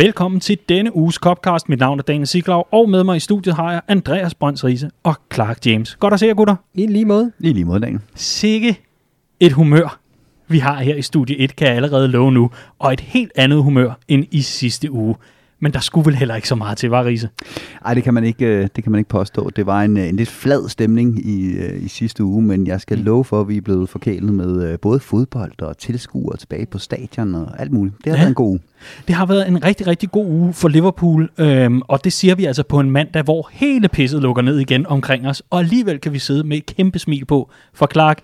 Velkommen til denne uges Copcast. Mit navn er Daniel Siglau, og med mig i studiet har jeg Andreas Brønds Riese og Clark James. Godt at se jer, gutter. I lige måde. I lige måde, Daniel. Sikke et humør, vi har her i Studie 1, kan jeg allerede love nu. Og et helt andet humør end i sidste uge. Men der skulle vel heller ikke så meget til, var Riese? Ej, det kan man ikke, øh, det kan man ikke påstå. Det var en, øh, en lidt flad stemning i, øh, i sidste uge, men jeg skal love for, at vi er blevet forkælet med både fodbold og tilskuere tilbage på stadion og alt muligt. Det har ja. været en god uge. Det har været en rigtig, rigtig god uge for Liverpool, øhm, og det siger vi altså på en mandag, hvor hele pisset lukker ned igen omkring os, og alligevel kan vi sidde med et kæmpe smil på. For Clark,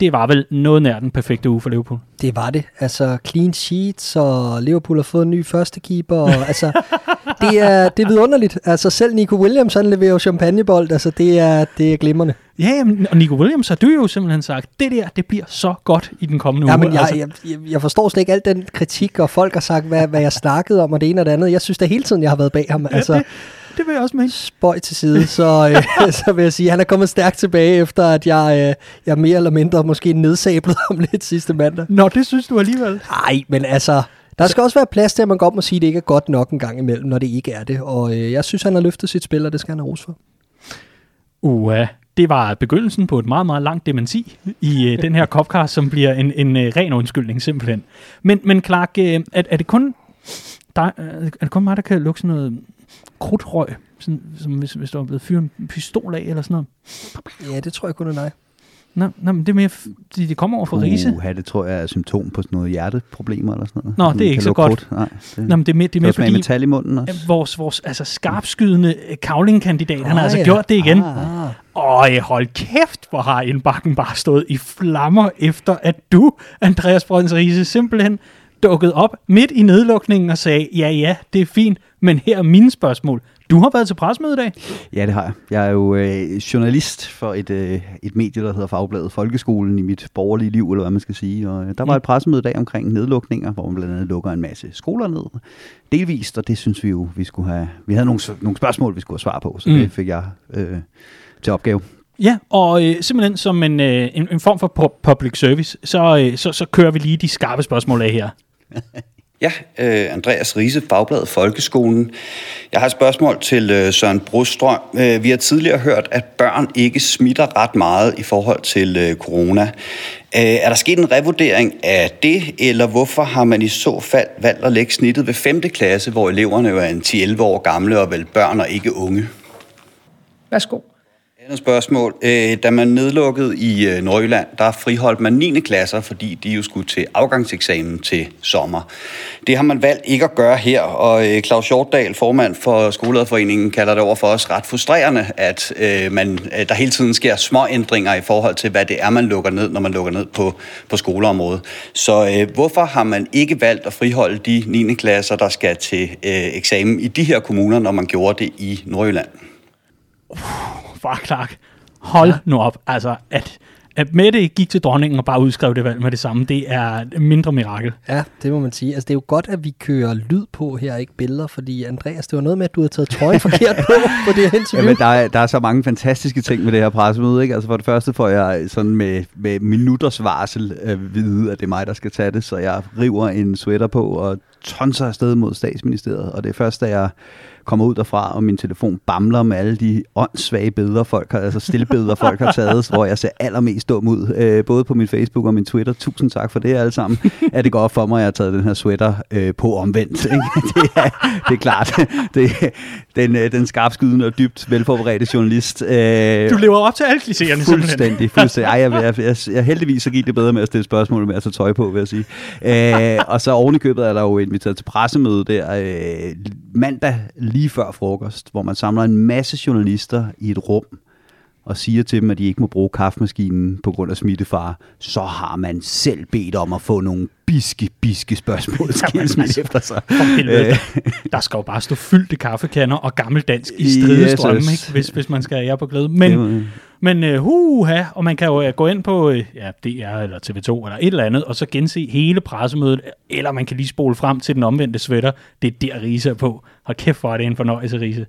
det var vel noget nær den perfekte uge for Liverpool. Det var det. Altså clean sheets, og Liverpool har fået en ny førstekeeper. Og, altså, det er, det er vidunderligt. Altså selv Nico Williams, han leverer jo champagnebold. Altså det er, det er glimrende. Ja, jamen, og Nico Williams har du jo simpelthen sagt, det der, det bliver så godt i den kommende ja, uge. Men jeg, altså. jeg, jeg, forstår slet ikke al den kritik, og folk har sagt, hvad, hvad jeg snakkede om, og det ene og det andet. Jeg synes da hele tiden, jeg har været bag ham. Ja, altså, det, det vil jeg også mene. Spøj til side, så, øh, så vil jeg sige, at han er kommet stærkt tilbage, efter at jeg, øh, jeg mere eller mindre måske nedsablet ham lidt sidste mandag. Nå, det synes du alligevel. Nej, men altså, der skal også være plads til, at man godt må sige, at det ikke er godt nok en gang imellem, når det ikke er det. Og øh, jeg synes, han har løftet sit spil, og det skal han have ros for. Uha, det var begyndelsen på et meget, meget langt dementi i øh, den her Copcast, som bliver en, en øh, ren undskyldning simpelthen. Men, men Clark, øh, er, er, det kun der, er det kun mig, der kan lukke sådan noget krudtrøg, sådan, som hvis, hvis der var blevet fyret en pistol af eller sådan noget? Ja, det tror jeg kun er nej. Nå, nå, men det er mere, fordi det kommer over for Riese. Uh, det tror jeg er symptom på sådan noget hjerteproblemer eller sådan noget. Nå, det er ikke så godt. Nej, det, nå, men det er mere, det er mere fordi, metal i munden også. Vores, vores altså, skarpskydende kavlingkandidat, ah, han har altså ja. gjort det igen. Ah. Øj, hold kæft, hvor har indbakken bare stået i flammer, efter at du, Andreas Brøns Riese, simpelthen dukket op midt i nedlukningen og sagde, ja ja, det er fint, men her er mine spørgsmål. Du har været til pressemøde i dag? Ja, det har jeg. Jeg er jo øh, journalist for et, øh, et medie, der hedder Fagbladet Folkeskolen i mit borgerlige liv, eller hvad man skal sige. Og øh, der var et pressemøde i dag omkring nedlukninger, hvor man blandt andet lukker en masse skoler ned. Delvist, og det synes vi jo, vi skulle have... Vi havde nogle, nogle spørgsmål, vi skulle have svar på, så mm. det fik jeg øh, til opgave. Ja, og øh, simpelthen som en, øh, en, en form for public service, så, øh, så, så kører vi lige de skarpe spørgsmål af her. Ja, øh, Andreas Riese, Fagblad Folkeskolen. Jeg har et spørgsmål til øh, Søren Brostrøm. Øh, vi har tidligere hørt, at børn ikke smitter ret meget i forhold til øh, corona. Øh, er der sket en revurdering af det, eller hvorfor har man i så fald valgt at lægge snittet ved 5. klasse, hvor eleverne jo er en 10-11 år gamle og vel børn og ikke unge? Værsgo. Andet spørgsmål. Øh, da man nedlukkede i øh, Nordjylland, der friholdt man 9. klasser, fordi de jo skulle til afgangseksamen til sommer. Det har man valgt ikke at gøre her, og øh, Claus Hjortdal, formand for Skolelederforeningen, kalder det over for os ret frustrerende, at øh, man, der hele tiden sker små ændringer i forhold til, hvad det er, man lukker ned, når man lukker ned på, på skoleområdet. Så øh, hvorfor har man ikke valgt at friholde de 9. klasser, der skal til øh, eksamen i de her kommuner, når man gjorde det i Nordjylland? Uh far Clark, hold ja. nu op. Altså, at, at Mette gik til dronningen og bare udskrev det valg med det samme, det er mindre mirakel. Ja, det må man sige. Altså, det er jo godt, at vi kører lyd på her, ikke billeder, fordi Andreas, det var noget med, at du havde taget trøjen forkert på på det her interview. men der, er, der er så mange fantastiske ting med det her pressemøde. Ikke? Altså, for det første får jeg sådan med, med minutters varsel at vide, at det er mig, der skal tage det, så jeg river en sweater på og tonser afsted mod statsministeriet, og det er først, da jeg kommer ud derfra, og min telefon bamler med alle de åndssvage billeder, folk har, altså stillbilleder, folk har taget, hvor jeg ser allermest dum ud, øh, både på min Facebook og min Twitter. Tusind tak for det alle sammen. At det går op for mig, at jeg har taget den her sweater øh, på omvendt. Ikke? Det, er, det er klart. Det, den, øh, den skarpskydende og dybt velforberedte journalist. Øh, du lever op til alle klichéerne Fuldstændig. fuldstændig. Ej, jeg, jeg, jeg, jeg, heldigvis så gik det bedre med at stille spørgsmål med at tage tøj på, vil jeg sige. Øh, og så oven i købet er der jo inviteret til pressemøde der øh, mandag lige før frokost, hvor man samler en masse journalister i et rum og siger til dem, at de ikke må bruge kaffemaskinen på grund af smittefare, så har man selv bedt om at få nogle biske, biske spørgsmål altså, efter sig. Øh. der skal jo bare stå fyldte kaffekander og gammeldansk i stridestrømme, yes, ikke? Hvis, hvis man skal ære på glæde. Men, men uh, huha, og man kan jo uh, gå ind på ja, DR eller TV2 eller et eller andet, og så gense hele pressemødet, eller man kan lige spole frem til den omvendte sweater. Det er der, Riese er på. Hold kæft for, det er en fornøjelse, Riese.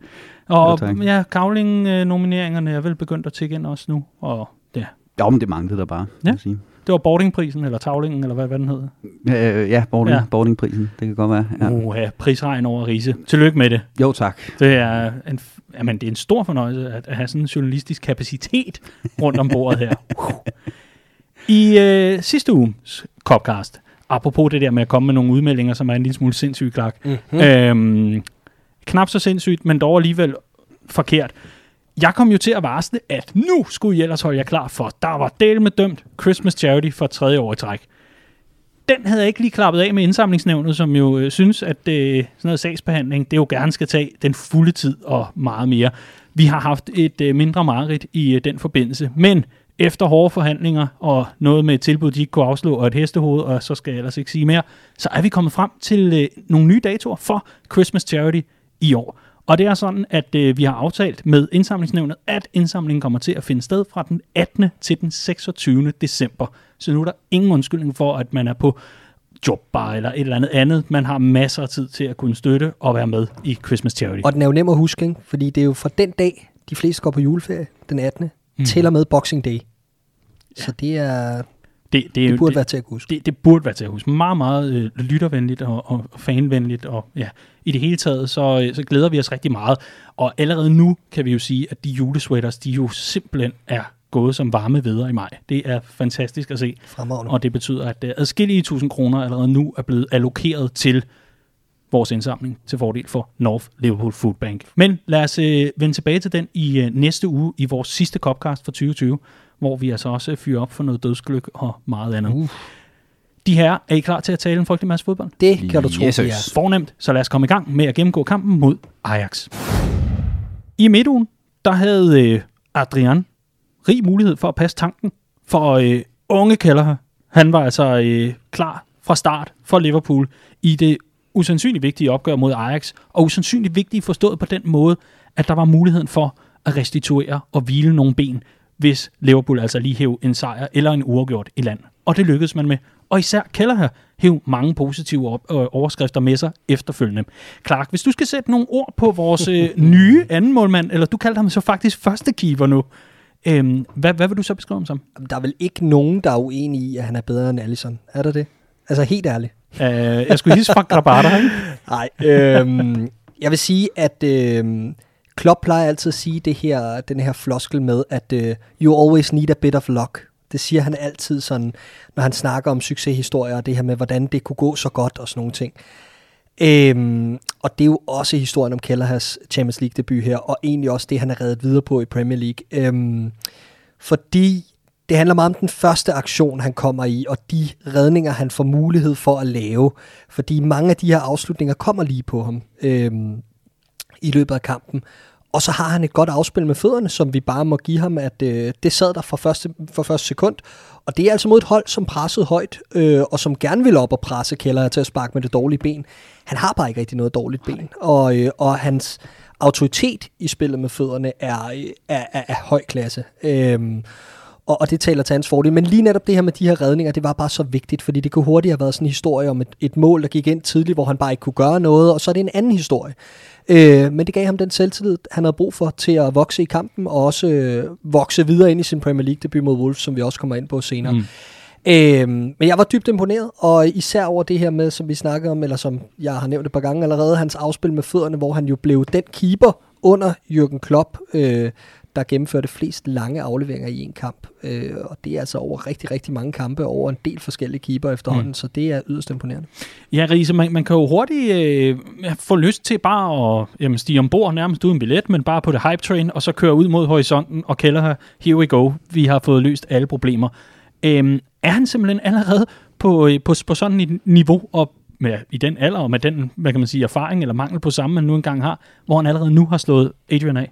Og ja, ja Kavling-nomineringerne er vel begyndt at tække ind også nu, og ja. Ja, men det manglede der bare, ja. sige. det var boardingprisen, eller tavlingen, eller hvad, hvad den hed. Øh, ja, boarding, ja. boardingprisen, det kan godt være. Ja. Uh, ja, prisregn over Riese. Tillykke med det. Jo, tak. Det er en, jamen, det er en stor fornøjelse at, at have sådan en journalistisk kapacitet rundt om bordet her. I øh, sidste uges Copcast, apropos det der med at komme med nogle udmeldinger, som er en lille smule sindssygt, Clark. Mm-hmm. Øhm, knap så sindssygt, men dog alligevel forkert. Jeg kom jo til at varsle, at nu skulle I ellers holde jer klar for, der var del med dømt Christmas Charity for tredje år i træk. Den havde jeg ikke lige klappet af med indsamlingsnævnet, som jo øh, synes, at øh, sådan noget sagsbehandling, det jo gerne skal tage den fulde tid og meget mere. Vi har haft et øh, mindre mareridt i øh, den forbindelse, men efter hårde forhandlinger og noget med et tilbud, de ikke kunne afslå, og et hestehoved, og så skal jeg ellers ikke sige mere, så er vi kommet frem til øh, nogle nye datoer for Christmas Charity i år. Og det er sådan, at øh, vi har aftalt med indsamlingsnævnet, at indsamlingen kommer til at finde sted fra den 18. til den 26. december. Så nu er der ingen undskyldning for, at man er på jobbar eller et eller andet andet. Man har masser af tid til at kunne støtte og være med i Christmas Charity. Og den er jo nem at huske, ikke? fordi det er jo fra den dag, de fleste går på juleferie, den 18. Mm. til og med Boxing Day. Ja. Så det er... Det, det, det burde det, være til at huske. Det, det burde være til at huske. Meget, meget øh, lyttervenligt og, og fanvenligt. Og ja, i det hele taget, så, øh, så glæder vi os rigtig meget. Og allerede nu kan vi jo sige, at de julesweaters, de jo simpelthen er gået som varme videre i maj. Det er fantastisk at se. Fremragende. Og det betyder, at uh, adskillige tusind kroner allerede nu er blevet allokeret til vores indsamling til fordel for North Liverpool Food Bank. Men lad os øh, vende tilbage til den i øh, næste uge i vores sidste Copcast for 2020, hvor vi altså også fyrer op for noget dødsgløk og meget andet. Uh. De her, er I klar til at tale en frygtelig masse fodbold? Det kan du tro, yes, ja. Fornemt, så lad os komme i gang med at gennemgå kampen mod Ajax. I midtugen, der havde øh, Adrian rig mulighed for at passe tanken for øh, unge Keller. Han var altså øh, klar fra start for Liverpool i det usandsynligt vigtige opgør mod Ajax, og usandsynligt vigtige forstået på den måde, at der var muligheden for at restituere og hvile nogle ben, hvis Liverpool altså lige hæv en sejr eller en uafgjort i land. Og det lykkedes man med. Og især Kelleher hæv mange positive op, øh, overskrifter med sig efterfølgende. Clark, hvis du skal sætte nogle ord på vores øh, nye anden målmand, eller du kaldte ham så faktisk første keeper nu, øhm, hvad, hvad vil du så beskrive ham som? Der er vel ikke nogen, der er uenige i, at han er bedre end Allison. Er der det? Altså helt ærligt. Uh, jeg skulle hilse fra Grabata, ikke? Nej. Øhm, jeg vil sige, at øhm, Klopp plejer altid at sige det her, den her floskel med, at øh, you always need a bit of luck. Det siger han altid sådan, når han snakker om succeshistorier, og det her med, hvordan det kunne gå så godt og sådan nogle ting. Øhm, og det er jo også historien om Kellerhas Champions League debut her, og egentlig også det, han er reddet videre på i Premier League. Øhm, fordi det handler meget om den første aktion, han kommer i, og de redninger, han får mulighed for at lave. Fordi mange af de her afslutninger kommer lige på ham øhm, i løbet af kampen. Og så har han et godt afspil med fødderne, som vi bare må give ham, at øh, det sad der fra første, fra første sekund. Og det er altså mod et hold, som pressede højt, øh, og som gerne vil op og presse Keller til at sparke med det dårlige ben. Han har bare ikke rigtig noget dårligt ben, og, øh, og hans autoritet i spillet med fødderne er, øh, er, er, er høj klasse. Øh, og, og det taler til hans fordel. Men lige netop det her med de her redninger, det var bare så vigtigt, fordi det kunne hurtigt have været sådan en historie om et, et mål, der gik ind tidligt, hvor han bare ikke kunne gøre noget, og så er det en anden historie. Øh, men det gav ham den selvtillid, han havde brug for til at vokse i kampen, og også øh, vokse videre ind i sin Premier League debut mod Wolves, som vi også kommer ind på senere. Mm. Øhm, men jeg var dybt imponeret, og især over det her med, som vi snakkede om, eller som jeg har nævnt et par gange allerede, hans afspil med fødderne, hvor han jo blev den keeper under Jürgen Klopp, øh, der gennemførte flest lange afleveringer i en kamp. Øh, og det er altså over rigtig, rigtig mange kampe, over en del forskellige keeper efterhånden, mm. så det er yderst imponerende. Ja, Riese, man, man kan jo hurtigt øh, få lyst til bare at jamen, stige ombord nærmest uden billet, men bare på det hype train, og så køre ud mod horisonten og kælder her, here we go, vi har fået løst alle problemer. Øh, er han simpelthen allerede på, øh, på, på sådan et niveau, og med, i den alder, og med den, hvad kan man sige, erfaring eller mangel på samme, man nu engang har, hvor han allerede nu har slået Adrian af?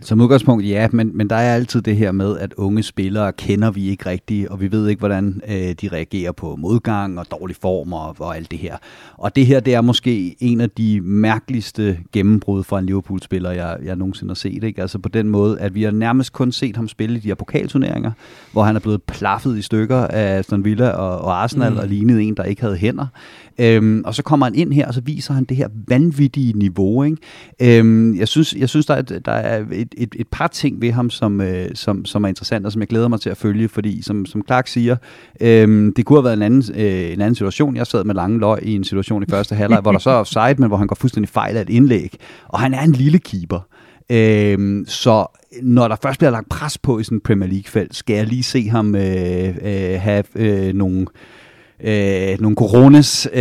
Som udgangspunkt, ja, men, men der er altid det her med, at unge spillere kender vi ikke rigtigt, og vi ved ikke, hvordan øh, de reagerer på modgang og dårlig form og, og alt det her. Og det her, det er måske en af de mærkeligste gennembrud for en Liverpool-spiller, jeg, jeg nogensinde har set. Ikke? Altså på den måde, at vi har nærmest kun set ham spille i de her pokalturneringer, hvor han er blevet plaffet i stykker af Aston Villa og, og Arsenal mm. og lignede en, der ikke havde hænder. Øhm, og så kommer han ind her, og så viser han det her vanvittige niveau. Ikke? Øhm, jeg, synes, jeg synes, der er, der er et, et, et par ting ved ham, som, øh, som, som er interessant, og som jeg glæder mig til at følge, fordi som, som Clark siger, øhm, det kunne have været en anden, øh, en anden situation. Jeg sad med lange løg i en situation i første halvleg, hvor der så er offside, men hvor han går fuldstændig fejl af et indlæg. Og han er en lille keeper. Øhm, så når der først bliver lagt pres på i sådan en Premier League-felt, skal jeg lige se ham øh, øh, have øh, nogle øh, nogle coronas, øh,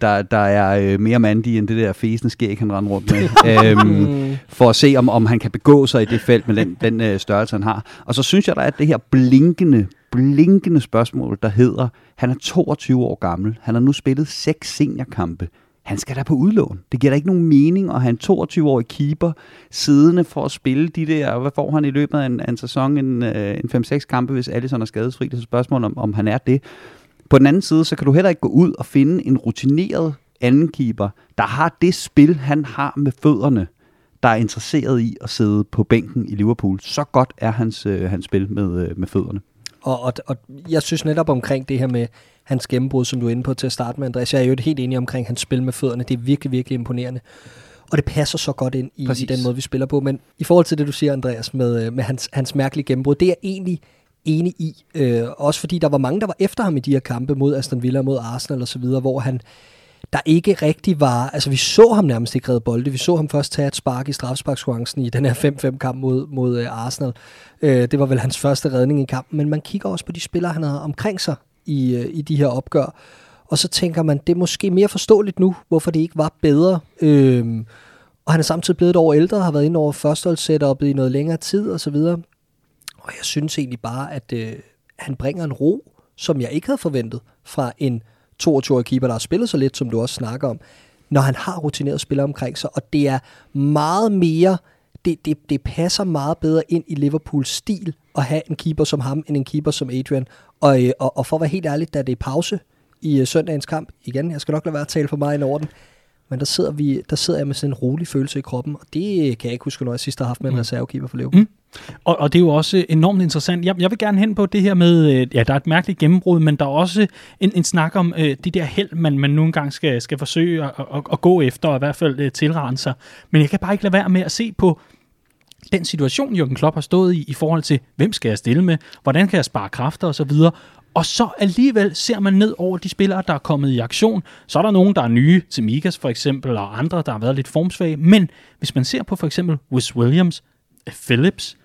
der, der er øh, mere mandige end det der fæsende skæg, han render rundt med, øhm, for at se, om, om han kan begå sig i det felt med den, den øh, størrelse, han har. Og så synes jeg, der er det her blinkende, blinkende spørgsmål, der hedder, han er 22 år gammel, han har nu spillet seks seniorkampe, han skal da på udlån. Det giver da ikke nogen mening at have en 22-årig keeper siddende for at spille de der, hvad får han i løbet af en, en sæson, en, øh, en 5-6 kampe, hvis Alisson er skadesfri. Det er et spørgsmål, om, om han er det. På den anden side, så kan du heller ikke gå ud og finde en rutineret anden keeper, der har det spil, han har med fødderne, der er interesseret i at sidde på bænken i Liverpool. Så godt er hans, øh, hans spil med, øh, med fødderne. Og, og, og jeg synes netop omkring det her med hans gennembrud, som du er inde på til at starte med, Andreas, jeg er jo helt enig omkring hans spil med fødderne. Det er virkelig, virkelig imponerende. Og det passer så godt ind i, i den måde, vi spiller på. Men i forhold til det, du siger, Andreas, med, øh, med hans, hans mærkelige gennembrud, det er egentlig enig i. Øh, også fordi der var mange, der var efter ham i de her kampe mod Aston Villa, mod Arsenal osv., hvor han der ikke rigtig var, altså vi så ham nærmest ikke redde bolde, vi så ham først tage et spark i strafsparkskonkurrencen i den her 5-5 kamp mod, mod uh, Arsenal. Øh, det var vel hans første redning i kampen, men man kigger også på de spillere, han havde omkring sig i, uh, i de her opgør, og så tænker man, det er måske mere forståeligt nu, hvorfor det ikke var bedre. Øh, og han er samtidig blevet et år ældre, har været inde over førsteholdssetupet i noget længere tid osv., og jeg synes egentlig bare, at øh, han bringer en ro, som jeg ikke havde forventet fra en 22-årig keeper, der har spillet så lidt, som du også snakker om, når han har rutineret spillere omkring sig. Og det er meget mere, det, det, det passer meget bedre ind i Liverpools stil at have en keeper som ham, end en keeper som Adrian. Og, øh, og, og for at være helt ærlig, da det er pause i øh, søndagens kamp, igen, jeg skal nok lade være at tale for mig i orden, men der sidder, vi, der sidder jeg med sådan en rolig følelse i kroppen, og det kan jeg ikke huske, når jeg sidst har haft med en mm. reservekeeper for Liverpool. Mm. Og, og det er jo også enormt interessant. Jeg, jeg vil gerne hen på det her med, øh, ja, der er et mærkeligt gennembrud, men der er også en, en snak om øh, de der held, man, man nogle gange skal, skal forsøge at, at, at gå efter, og i hvert fald øh, tilrende sig. Men jeg kan bare ikke lade være med at se på den situation, Jürgen Klopp har stået i, i forhold til, hvem skal jeg stille med, hvordan kan jeg spare kræfter osv., og så alligevel ser man ned over de spillere, der er kommet i aktion. Så er der nogen, der er nye, til Mikas for eksempel, og andre, der har været lidt formsvage. Men hvis man ser på for eksempel Wes Williams, Phillips,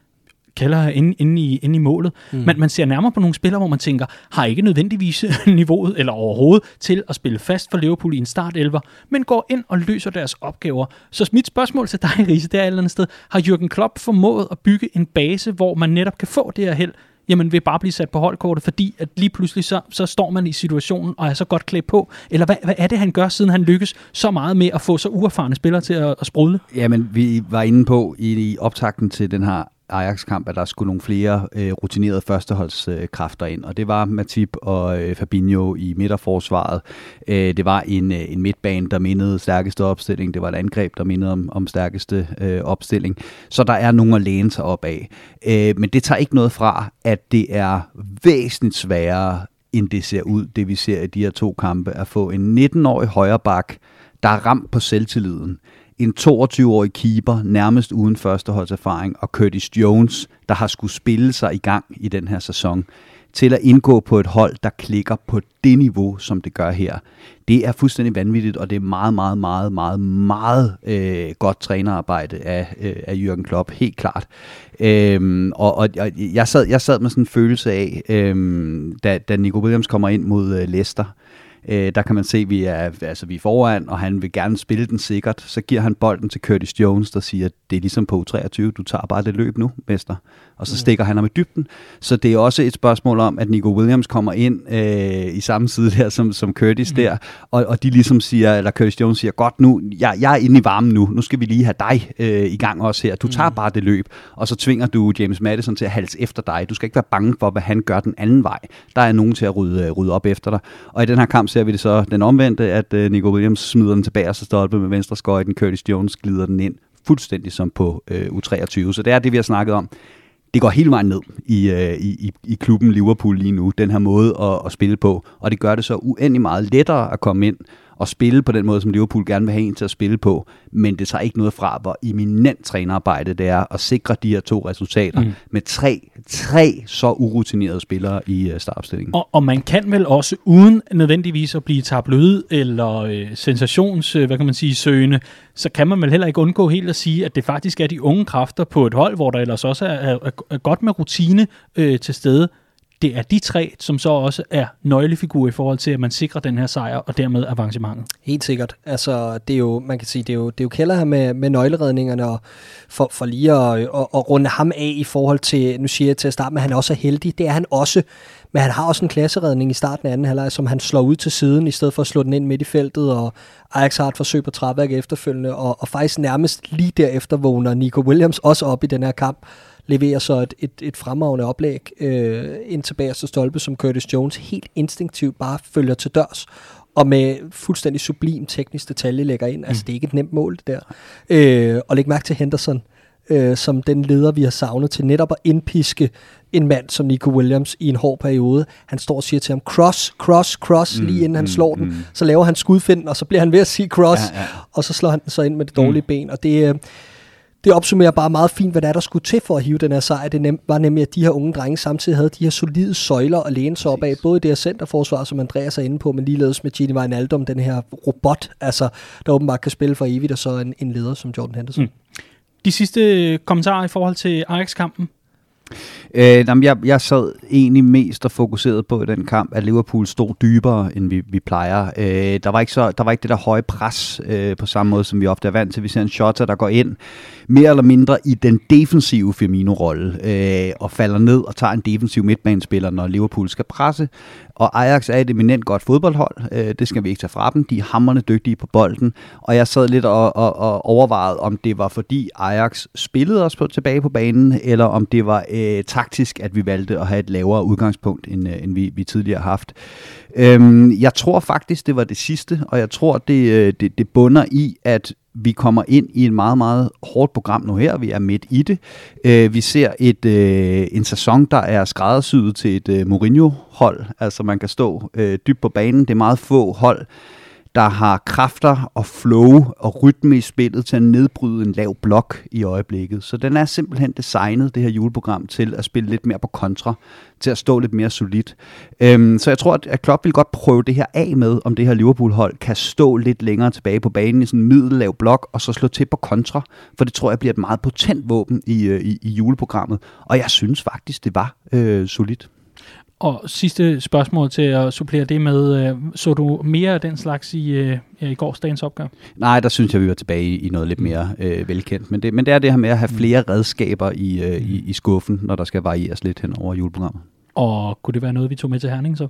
Keller inde, inde, i, inde i målet. Mm. Man, man ser nærmere på nogle spillere, hvor man tænker, har ikke nødvendigvis niveauet eller overhovedet til at spille fast for Liverpool i en startelver, men går ind og løser deres opgaver. Så mit spørgsmål til dig, Riese, det er et eller andet sted, har Jürgen Klopp formået at bygge en base, hvor man netop kan få det her held, jamen vil bare blive sat på holdkortet, fordi at lige pludselig så, så står man i situationen og er så godt klædt på? Eller hvad, hvad er det, han gør, siden han lykkes så meget med at få så uerfarne spillere til at, at sprudle? Jamen, vi var inde på i, i optakten til den her Ajax-kamp, at der skulle nogle flere øh, rutinerede førsteholdskræfter øh, ind, og det var Matip og øh, Fabinho i midterforsvaret. Øh, det var en, øh, en midtbane, der mindede stærkeste opstilling. Det var et angreb, der mindede om, om stærkeste øh, opstilling. Så der er nogen at læne sig op af. Øh, men det tager ikke noget fra, at det er væsentligt sværere, end det ser ud, det vi ser i de her to kampe, at få en 19-årig højreback, der er ramt på selvtilliden en 22-årig keeper, nærmest uden førsteholdserfaring, og Curtis Jones, der har skulle spille sig i gang i den her sæson, til at indgå på et hold, der klikker på det niveau, som det gør her. Det er fuldstændig vanvittigt, og det er meget, meget, meget, meget, meget øh, godt trænerarbejde af, øh, af Jürgen Klopp, helt klart. Øhm, og og jeg, sad, jeg sad med sådan en følelse af, øhm, da, da Nico Williams kommer ind mod øh, Leicester, Øh, der kan man se, at vi er, altså, vi er foran, og han vil gerne spille den sikkert. Så giver han bolden til Curtis Jones, der siger, det er ligesom på 23, du tager bare det løb nu, mester. Og så mm. stikker han ham i dybden. Så det er også et spørgsmål om, at Nico Williams kommer ind øh, i samme side der som, som Curtis mm. der, og, og de ligesom siger, eller Curtis Jones siger, godt nu, jeg, jeg er inde i varmen nu, nu skal vi lige have dig øh, i gang også her. Du tager mm. bare det løb, og så tvinger du James Madison til at halse efter dig. Du skal ikke være bange for, hvad han gør den anden vej. Der er nogen til at rydde, rydde op efter dig. Og i den her kamp ser vi det så den omvendte, at uh, Nico Williams smider den tilbage og så stolpe med venstre skøjten. Curtis Jones glider den ind fuldstændig som på uh, U23. Så det er det, vi har snakket om. Det går hele vejen ned i, øh, i, i, i klubben Liverpool lige nu, den her måde at, at spille på. Og det gør det så uendelig meget lettere at komme ind at spille på den måde, som Liverpool gerne vil have en til at spille på, men det tager ikke noget fra, hvor eminent trænerarbejde det er at sikre de her to resultater mm. med tre, tre så urutinerede spillere i uh, startopstillingen. Og, og man kan vel også, uden nødvendigvis at blive tabloid eller øh, sensations, øh, hvad kan man sige, søgende, så kan man vel heller ikke undgå helt at sige, at det faktisk er de unge kræfter på et hold, hvor der ellers også er, er, er godt med rutine øh, til stede, det er de tre, som så også er nøglefigurer i forhold til, at man sikrer den her sejr, og dermed avancementet. Helt sikkert. Altså, det er jo, man kan sige, det er jo, det er jo Keller her med, med nøgleredningerne, og for, for lige at, at, at, runde ham af i forhold til, nu siger jeg til at starte med, at han også er heldig. Det er han også, men han har også en klasseredning i starten af anden halvleg, som han slår ud til siden, i stedet for at slå den ind midt i feltet, og Ajax har et forsøg på træværk efterfølgende, og, og faktisk nærmest lige derefter vågner Nico Williams også op i den her kamp, leverer så et, et, et fremragende oplæg øh, ind til bagerste stolpe, som Curtis Jones helt instinktivt bare følger til dørs, og med fuldstændig sublim teknisk detalje lægger ind. Altså, mm. Det er ikke et nemt mål, det der. Øh, og læg mærke til Henderson, øh, som den leder, vi har savnet til netop at indpiske en mand som Nico Williams i en hård periode. Han står og siger til ham, cross, cross, cross, mm, lige inden han mm, slår den. Mm. Så laver han skudfinden, og så bliver han ved at sige cross, ja, ja. og så slår han den så ind med det dårlige mm. ben. Og det, øh, det opsummerer bare meget fint, hvad der, er, der skulle til for at hive den her sejr. Det nem, var nemlig, at de her unge drenge samtidig havde de her solide søjler at læne sig op af, både i det her centerforsvar, som Andreas er inde på, men ligeledes med Gini Wijnaldum, den her robot, altså, der åbenbart kan spille for evigt, og så en, en leder som Jordan Henderson. Mm. De sidste kommentarer i forhold til Ajax-kampen? Øh, jamen, jeg, jeg sad egentlig mest og fokuseret på i den kamp, at Liverpool stod dybere, end vi, vi plejer. Øh, der, var ikke så, der var ikke det der høje pres øh, på samme måde, som vi ofte er vant til. Vi ser en shot, der går ind mere eller mindre i den defensive Firmino-rolle øh, og falder ned og tager en defensiv midtbanespiller, når Liverpool skal presse. Og Ajax er et eminent godt fodboldhold. Øh, det skal vi ikke tage fra dem. De er hammerne dygtige på bolden. Og jeg sad lidt og, og, og overvejede, om det var fordi Ajax spillede os på, tilbage på banen, eller om det var øh, taktisk, at vi valgte at have et lavere udgangspunkt, end, øh, end vi, vi tidligere har haft. Øhm, jeg tror faktisk, det var det sidste, og jeg tror, det, øh, det, det bunder i, at vi kommer ind i et meget, meget hårdt program nu her. Vi er midt i det. Øh, vi ser et, øh, en sæson, der er skræddersyet til et øh, Mourinho-hold. Altså man kan stå øh, dybt på banen. Det er meget få hold, der har kræfter og flow og rytme i spillet til at nedbryde en lav blok i øjeblikket. Så den er simpelthen designet, det her juleprogram, til at spille lidt mere på kontra, til at stå lidt mere solidt. Øhm, så jeg tror, at Klopp vil godt prøve det her af med, om det her Liverpool-hold kan stå lidt længere tilbage på banen i sådan en middellav blok, og så slå til på kontra, for det tror jeg bliver et meget potent våben i, øh, i, i juleprogrammet. Og jeg synes faktisk, det var øh, solidt. Og sidste spørgsmål til at supplere det med, øh, så du mere af den slags i, øh, i gårsdagens opgør? Nej, der synes jeg, vi var tilbage i noget lidt mere øh, velkendt. Men det, men det er det her med at have mm. flere redskaber i, øh, i, i skuffen, når der skal varieres lidt hen over juleprogrammet. Og kunne det være noget, vi tog med til Herning så?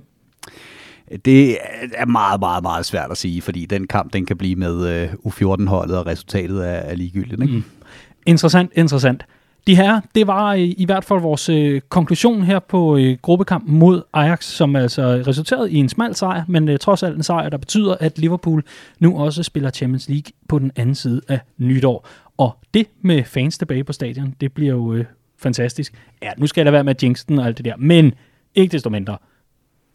Det er meget, meget, meget svært at sige, fordi den kamp, den kan blive med øh, U14-holdet, og resultatet er, er ligegyldigt. Ikke? Mm. Interessant, interessant. De her, det var øh, i hvert fald vores øh, konklusion her på øh, gruppekampen mod Ajax, som altså resulterede i en smal sejr, men øh, trods alt en sejr, der betyder, at Liverpool nu også spiller Champions League på den anden side af nytår. Og det med fans tilbage på stadion, det bliver jo øh, fantastisk. Ja, nu skal jeg da være med jinxen og alt det der, men ikke desto mindre.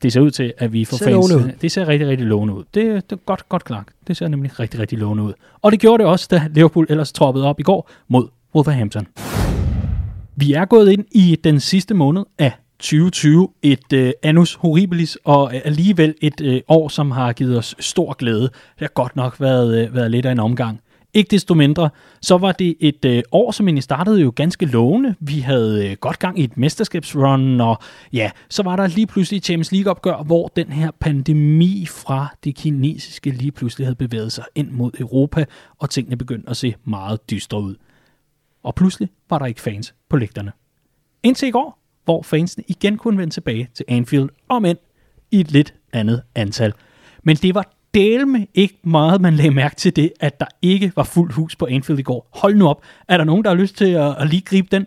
Det ser ud til, at vi får ser fans. Ud. Det ser rigtig, rigtig lovende ud. Det, det er godt, godt klart. Det ser nemlig rigtig, rigtig lovende ud. Og det gjorde det også, da Liverpool ellers troppede op i går mod Wolverhampton. Vi er gået ind i den sidste måned af 2020, et øh, annus horribilis, og alligevel et øh, år, som har givet os stor glæde. Det har godt nok været, øh, været lidt af en omgang. Ikke desto mindre, så var det et øh, år, som egentlig startede jo ganske lovende. Vi havde øh, godt gang i et mesterskabsrun, og ja, så var der lige pludselig et Champions League-opgør, hvor den her pandemi fra det kinesiske lige pludselig havde bevæget sig ind mod Europa, og tingene begyndte at se meget dystre ud. Og pludselig var der ikke fans på lægterne. Indtil i går, hvor fansene igen kunne vende tilbage til Anfield, om end i et lidt andet antal. Men det var med ikke meget, man lagde mærke til det, at der ikke var fuldt hus på Anfield i går. Hold nu op. Er der nogen, der har lyst til at, at lige gribe den?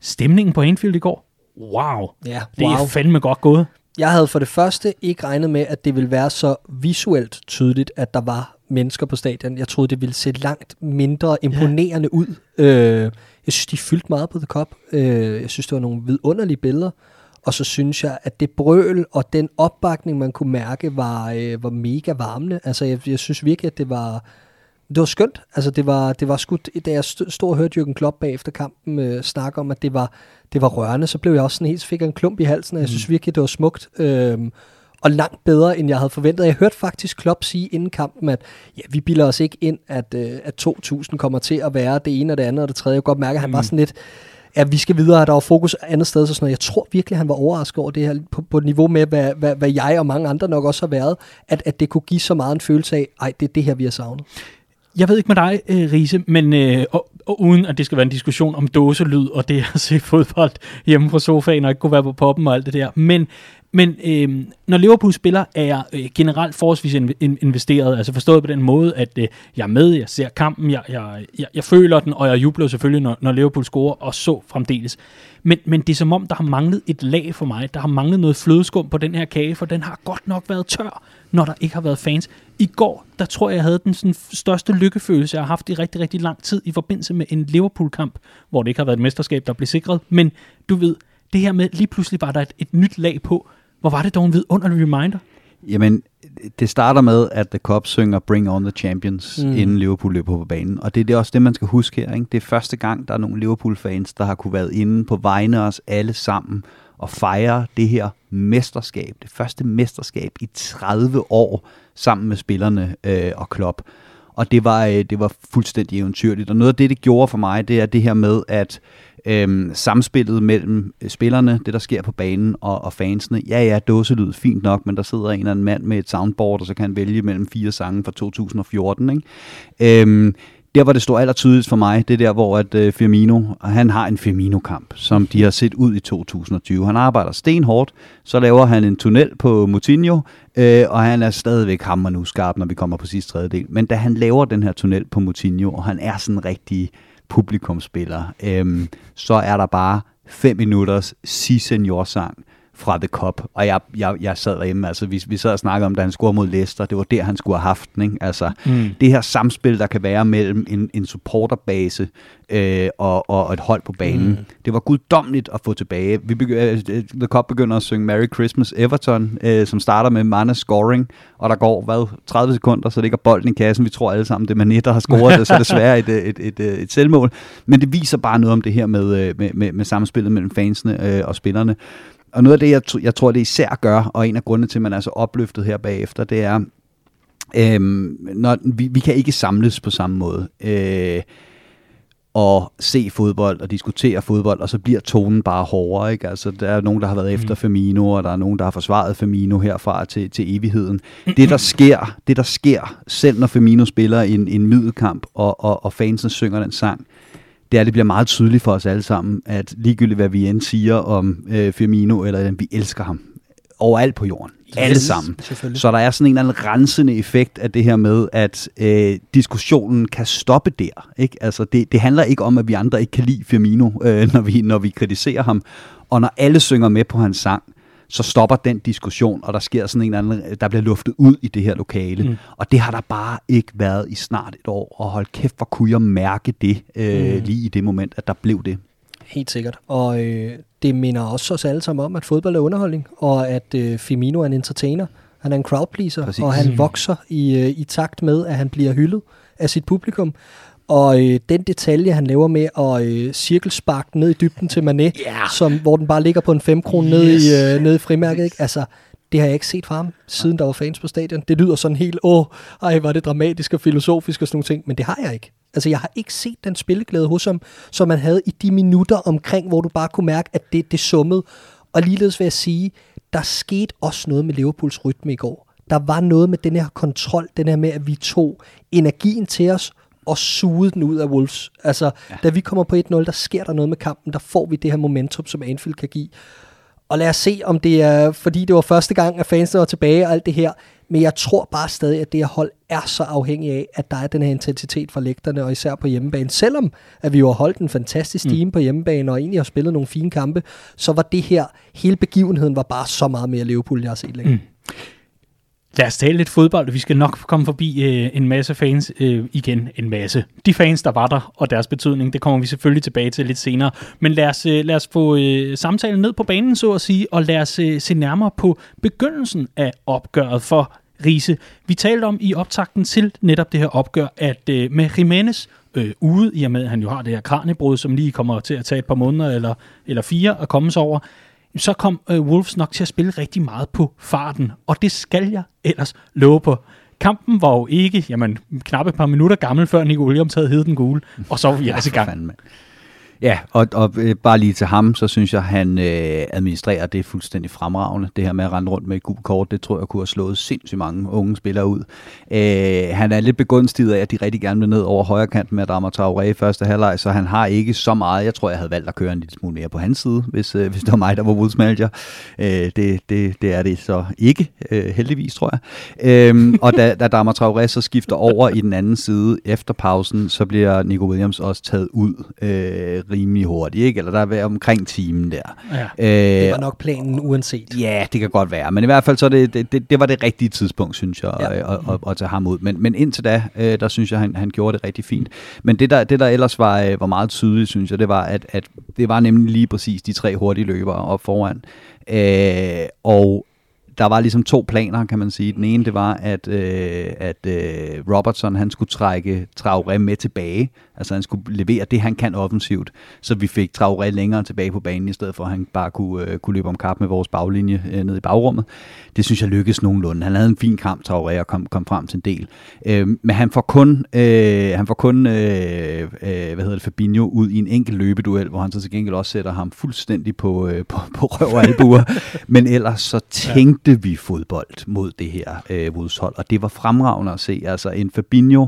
Stemningen på Anfield i går? Wow. Ja, wow. Det er fandme godt gået. Jeg havde for det første ikke regnet med, at det ville være så visuelt tydeligt, at der var mennesker på stadion. Jeg troede, det ville se langt mindre imponerende ja. ud. Øh, jeg synes, de fyldte meget på The Cup. Øh, jeg synes, det var nogle vidunderlige billeder. Og så synes jeg, at det brøl og den opbakning, man kunne mærke, var, øh, var mega varmende. Altså, jeg, jeg synes virkelig, at det var, det var skønt. Altså, det var, det var sgu, da jeg stod og hørte Jürgen Klopp bagefter kampen øh, snakke om, at det var, det var rørende, så blev jeg også sådan helt, fik en klump i halsen, og jeg mm. synes virkelig, det var smukt. Øh, og langt bedre, end jeg havde forventet. Jeg hørte faktisk Klopp sige inden kampen, at ja, vi bilder os ikke ind, at, øh, at 2.000 kommer til at være det ene og det andet og det tredje. Jeg kan godt mærke, at han mm. var sådan lidt, at vi skal videre, at der var fokus andet sted. Så sådan noget. Jeg tror virkelig, han var overrasket over det her, på, på et niveau med, hvad, hvad, hvad jeg og mange andre nok også har været, at, at det kunne give så meget en følelse af, ej, det er det her, vi har savnet. Jeg ved ikke med dig, øh, Riese, men øh, og, og uden at det skal være en diskussion om dåselyd og det at se fodbold hjemme fra sofaen og ikke kunne være på poppen og alt det der, men men øh, når Liverpool spiller, er jeg øh, generelt forholdsvis in- investeret. Altså forstået på den måde, at øh, jeg er med, jeg ser kampen, jeg, jeg, jeg, jeg føler den, og jeg jubler selvfølgelig, når, når Liverpool scorer, og så fremdeles. Men, men det er som om, der har manglet et lag for mig. Der har manglet noget flødeskum på den her kage, for den har godt nok været tør, når der ikke har været fans. I går, der tror jeg, jeg havde den sådan, største lykkefølelse, jeg har haft i rigtig, rigtig lang tid i forbindelse med en Liverpool-kamp, hvor det ikke har været et mesterskab, der blev sikret. Men du ved, det her med, lige pludselig var der et, et nyt lag på, hvor var det dog en vidunderlig reminder? Jamen, det starter med, at The Cubs synger Bring on the Champions, mm. inden Liverpool løber på banen. Og det er det også det, man skal huske her. Ikke? Det er første gang, der er nogle Liverpool-fans, der har kunne være inde på vegne os alle sammen og fejre det her mesterskab. Det første mesterskab i 30 år sammen med spillerne øh, og Klopp. Og det var, øh, det var fuldstændig eventyrligt. Og noget af det, det gjorde for mig, det er det her med, at øhm, samspillet mellem øh, spillerne, det der sker på banen og, og fansene. Ja, ja, dåselyd, fint nok, men der sidder en eller anden mand med et soundboard, og så kan han vælge mellem fire sange fra 2014. Ikke? Øh, der, hvor det står allertydeligst for mig, det er der, hvor at øh, Firmino, han har en Firmino-kamp, som de har set ud i 2020. Han arbejder stenhårdt, så laver han en tunnel på Moutinho, øh, og han er stadigvæk hammer nu skarp, når vi kommer på sidste tredjedel. Men da han laver den her tunnel på Moutinho, og han er sådan rigtig publikumspiller, øhm, så er der bare fem minutters si senior sang fra The Cup. Og jeg, jeg, jeg sad derhjemme, altså vi, vi sad og snakkede om, da han scorede mod Leicester, det var der, han skulle have haft den. Ikke? Altså, mm. det her samspil, der kan være mellem en, en supporterbase øh, og, og et hold på banen, mm. det var guddommeligt at få tilbage. Vi begy- øh, The Cup begynder at synge Merry Christmas Everton, øh, som starter med Mana scoring, og der går, hvad, 30 sekunder, så ligger bolden i kassen. Vi tror alle sammen, det er Mané, der har scoret det, så desværre et, et, et, et, et selvmål. Men det viser bare noget om det her med, øh, med, med, med samspillet mellem fansene øh, og spillerne. Og noget af det, jeg, jeg tror, det især gør, og en af grundene til, at man er så opløftet her bagefter, det er, øhm, når, vi, vi kan ikke samles på samme måde. Øh, og se fodbold og diskutere fodbold, og så bliver tonen bare hårdere. Ikke? Altså, der er nogen, der har været efter mm. Firmino, og der er nogen, der har forsvaret Firmino herfra til, til evigheden. Det, der sker, det, der sker, selv når Firmino spiller en, en middelkamp, og, og, og fansen synger den sang, det er, det bliver meget tydeligt for os alle sammen, at ligegyldigt hvad vi end siger om øh, Firmino, eller at vi elsker ham overalt på jorden. Yes, alle sammen. Så der er sådan en eller anden rensende effekt af det her med, at øh, diskussionen kan stoppe der. Ikke? Altså, det, det handler ikke om, at vi andre ikke kan lide Firmino, øh, når, vi, når vi kritiserer ham. Og når alle synger med på hans sang, så stopper den diskussion, og der sker sådan en eller anden, der bliver luftet ud i det her lokale. Mm. Og det har der bare ikke været i snart et år, og hold kæft, hvor kunne jeg mærke det øh, mm. lige i det moment, at der blev det. Helt sikkert. Og øh, det minder også os alle sammen om, at fodbold er underholdning, og at øh, Firmino er en entertainer. Han er en crowdpleaser, Præcis. og han vokser i, øh, i takt med, at han bliver hyldet af sit publikum. Og øh, den detalje, han laver med at øh, cirkelsparke ned i dybden til Mané, yeah. som, hvor den bare ligger på en 5 kroner yes. nede, i, øh, nede i frimærket, ikke? Altså, det har jeg ikke set fra ham, siden der var fans på stadion. Det lyder sådan helt, åh, ej, var det dramatisk og filosofisk og sådan nogle ting, men det har jeg ikke. Altså, jeg har ikke set den spilleglæde hos ham, som man havde i de minutter omkring, hvor du bare kunne mærke, at det, det summede. Og ligeledes vil jeg sige, der skete også noget med Liverpools rytme i går. Der var noget med den her kontrol, den her med, at vi tog energien til os, og sugede den ud af Wolves. Altså, ja. da vi kommer på 1-0, der sker der noget med kampen, der får vi det her momentum, som Anfield kan give. Og lad os se, om det er, fordi det var første gang, at fansene var tilbage og alt det her. Men jeg tror bare stadig, at det her hold er så afhængig af, at der er den her intensitet fra lægterne, og især på hjemmebane. Selvom at vi jo har holdt en fantastisk mm. mm. på hjemmebane, og egentlig har spillet nogle fine kampe, så var det her, hele begivenheden var bare så meget mere Liverpool, jeg har set længe. Mm. Lad os tale lidt fodbold. Vi skal nok komme forbi øh, en masse fans øh, igen. En masse. De fans, der var der, og deres betydning, det kommer vi selvfølgelig tilbage til lidt senere. Men lad os, øh, lad os få øh, samtalen ned på banen, så at sige, og lad os øh, se nærmere på begyndelsen af opgøret for Riese. Vi talte om i optakten til netop det her opgør, at øh, med Jimenez øh, ude, i og med at han jo har det her kraniebrud, som lige kommer til at tage et par måneder eller, eller fire at komme sig over, så kom øh, Wolves nok til at spille rigtig meget på farten, og det skal jeg ellers love på. Kampen var jo ikke, jamen, knap et par minutter gammel, før Nico Williams havde hed den gule, og så var vi altså i gang. Fanden, Ja, og, og øh, bare lige til ham, så synes jeg, han øh, administrerer det fuldstændig fremragende. Det her med at rende rundt med et gult kort, det tror jeg kunne have slået sindssygt mange unge spillere ud. Øh, han er lidt begunstiget af, at de rigtig gerne vil ned over højre kant med Adama Traoré i første halvleg, så han har ikke så meget. Jeg tror, jeg havde valgt at køre en lille smule mere på hans side, hvis, øh, hvis det var mig, der var Wolves manager. Øh, det, det, det er det så ikke, øh, heldigvis, tror jeg. Øh, og da, da Adama Traoré så skifter over i den anden side efter pausen, så bliver Nico Williams også taget ud øh, rimelig hurtigt, ikke? Eller der er omkring timen der. Ja, øh, det var nok planen uanset. Ja, det kan godt være. Men i hvert fald så det, det, det, det var det rigtige tidspunkt, synes jeg, ja. at, at, at, tage ham ud. Men, men indtil da, øh, der synes jeg, han, han gjorde det rigtig fint. Men det der, det der ellers var, øh, var meget tydeligt, synes jeg, det var, at, at det var nemlig lige præcis de tre hurtige løbere op foran. Øh, og der var ligesom to planer, kan man sige. Den ene, det var, at, øh, at øh, Robertson, han skulle trække Traoré med tilbage. Altså, han skulle levere det, han kan offensivt. Så vi fik Traoré længere tilbage på banen, i stedet for, at han bare kunne, øh, kunne løbe om kap med vores baglinje øh, ned i bagrummet. Det synes jeg lykkedes nogenlunde. Han havde en fin kamp, Traoré, og kom, kom frem til en del. Øh, men han får kun, øh, han får kun øh, øh, hvad hedder det, Fabinho ud i en enkelt løbeduel, hvor han så til gengæld også sætter ham fuldstændig på, øh, på, på røv og albuer. men ellers så tænkte spillede vi fodbold mod det her øh, Wolves hold, og det var fremragende at se. Altså en Fabinho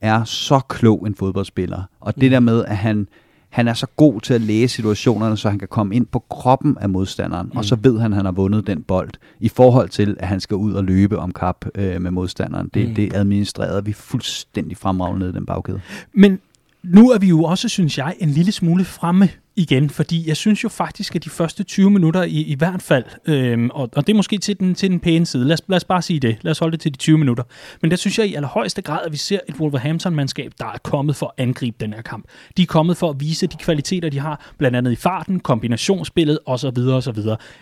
er så klog en fodboldspiller, og det mm. der med, at han, han er så god til at læse situationerne, så han kan komme ind på kroppen af modstanderen, mm. og så mm. ved han, at han har vundet den bold, i forhold til, at han skal ud og løbe om kap øh, med modstanderen. Det, mm. det administrerede vi fuldstændig fremragende ned i den bagkæde. Men nu er vi jo også, synes jeg, en lille smule fremme igen, fordi jeg synes jo faktisk, at de første 20 minutter i, i hvert fald, øhm, og, og det er måske til den, til den pæne side, lad os, lad os bare sige det, lad os holde det til de 20 minutter, men der synes jeg i allerhøjeste grad, at vi ser et Wolverhampton-mandskab, der er kommet for at angribe den her kamp. De er kommet for at vise de kvaliteter, de har, blandt andet i farten, kombinationsspillet osv. osv.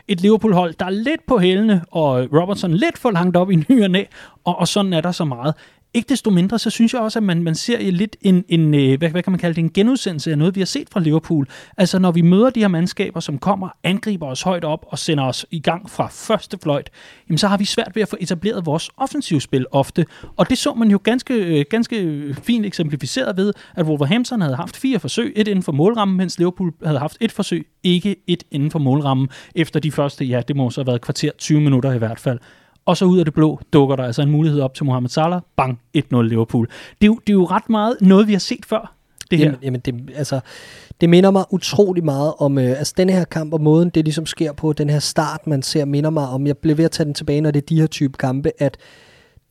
Et Liverpool-hold, der er lidt på hælene, og Robertson lidt for langt op i ny og næ, og, og sådan er der så meget. Ikke desto mindre, så synes jeg også, at man, man ser lidt en, en øh, hvad, hvad kan man kalde det, en genudsendelse af noget, vi har set fra Liverpool. Altså når vi møder de her mandskaber, som kommer, angriber os højt op og sender os i gang fra første fløjt, jamen så har vi svært ved at få etableret vores offensivspil ofte. Og det så man jo ganske, øh, ganske fint eksemplificeret ved, at Wolverhampton havde haft fire forsøg, et inden for målrammen, mens Liverpool havde haft et forsøg, ikke et inden for målrammen, efter de første, ja, det må så have været kvarter 20 minutter i hvert fald og så ud af det blå dukker der altså en mulighed op til Mohamed Salah. Bang, 1-0 Liverpool. Det er, jo, det er jo ret meget noget, vi har set før. Det her. Jamen, jamen det, altså, det minder mig utrolig meget om, øh, altså den her kamp og måden, det ligesom sker på, den her start, man ser, minder mig om, jeg blev ved at tage den tilbage, når det er de her type kampe, at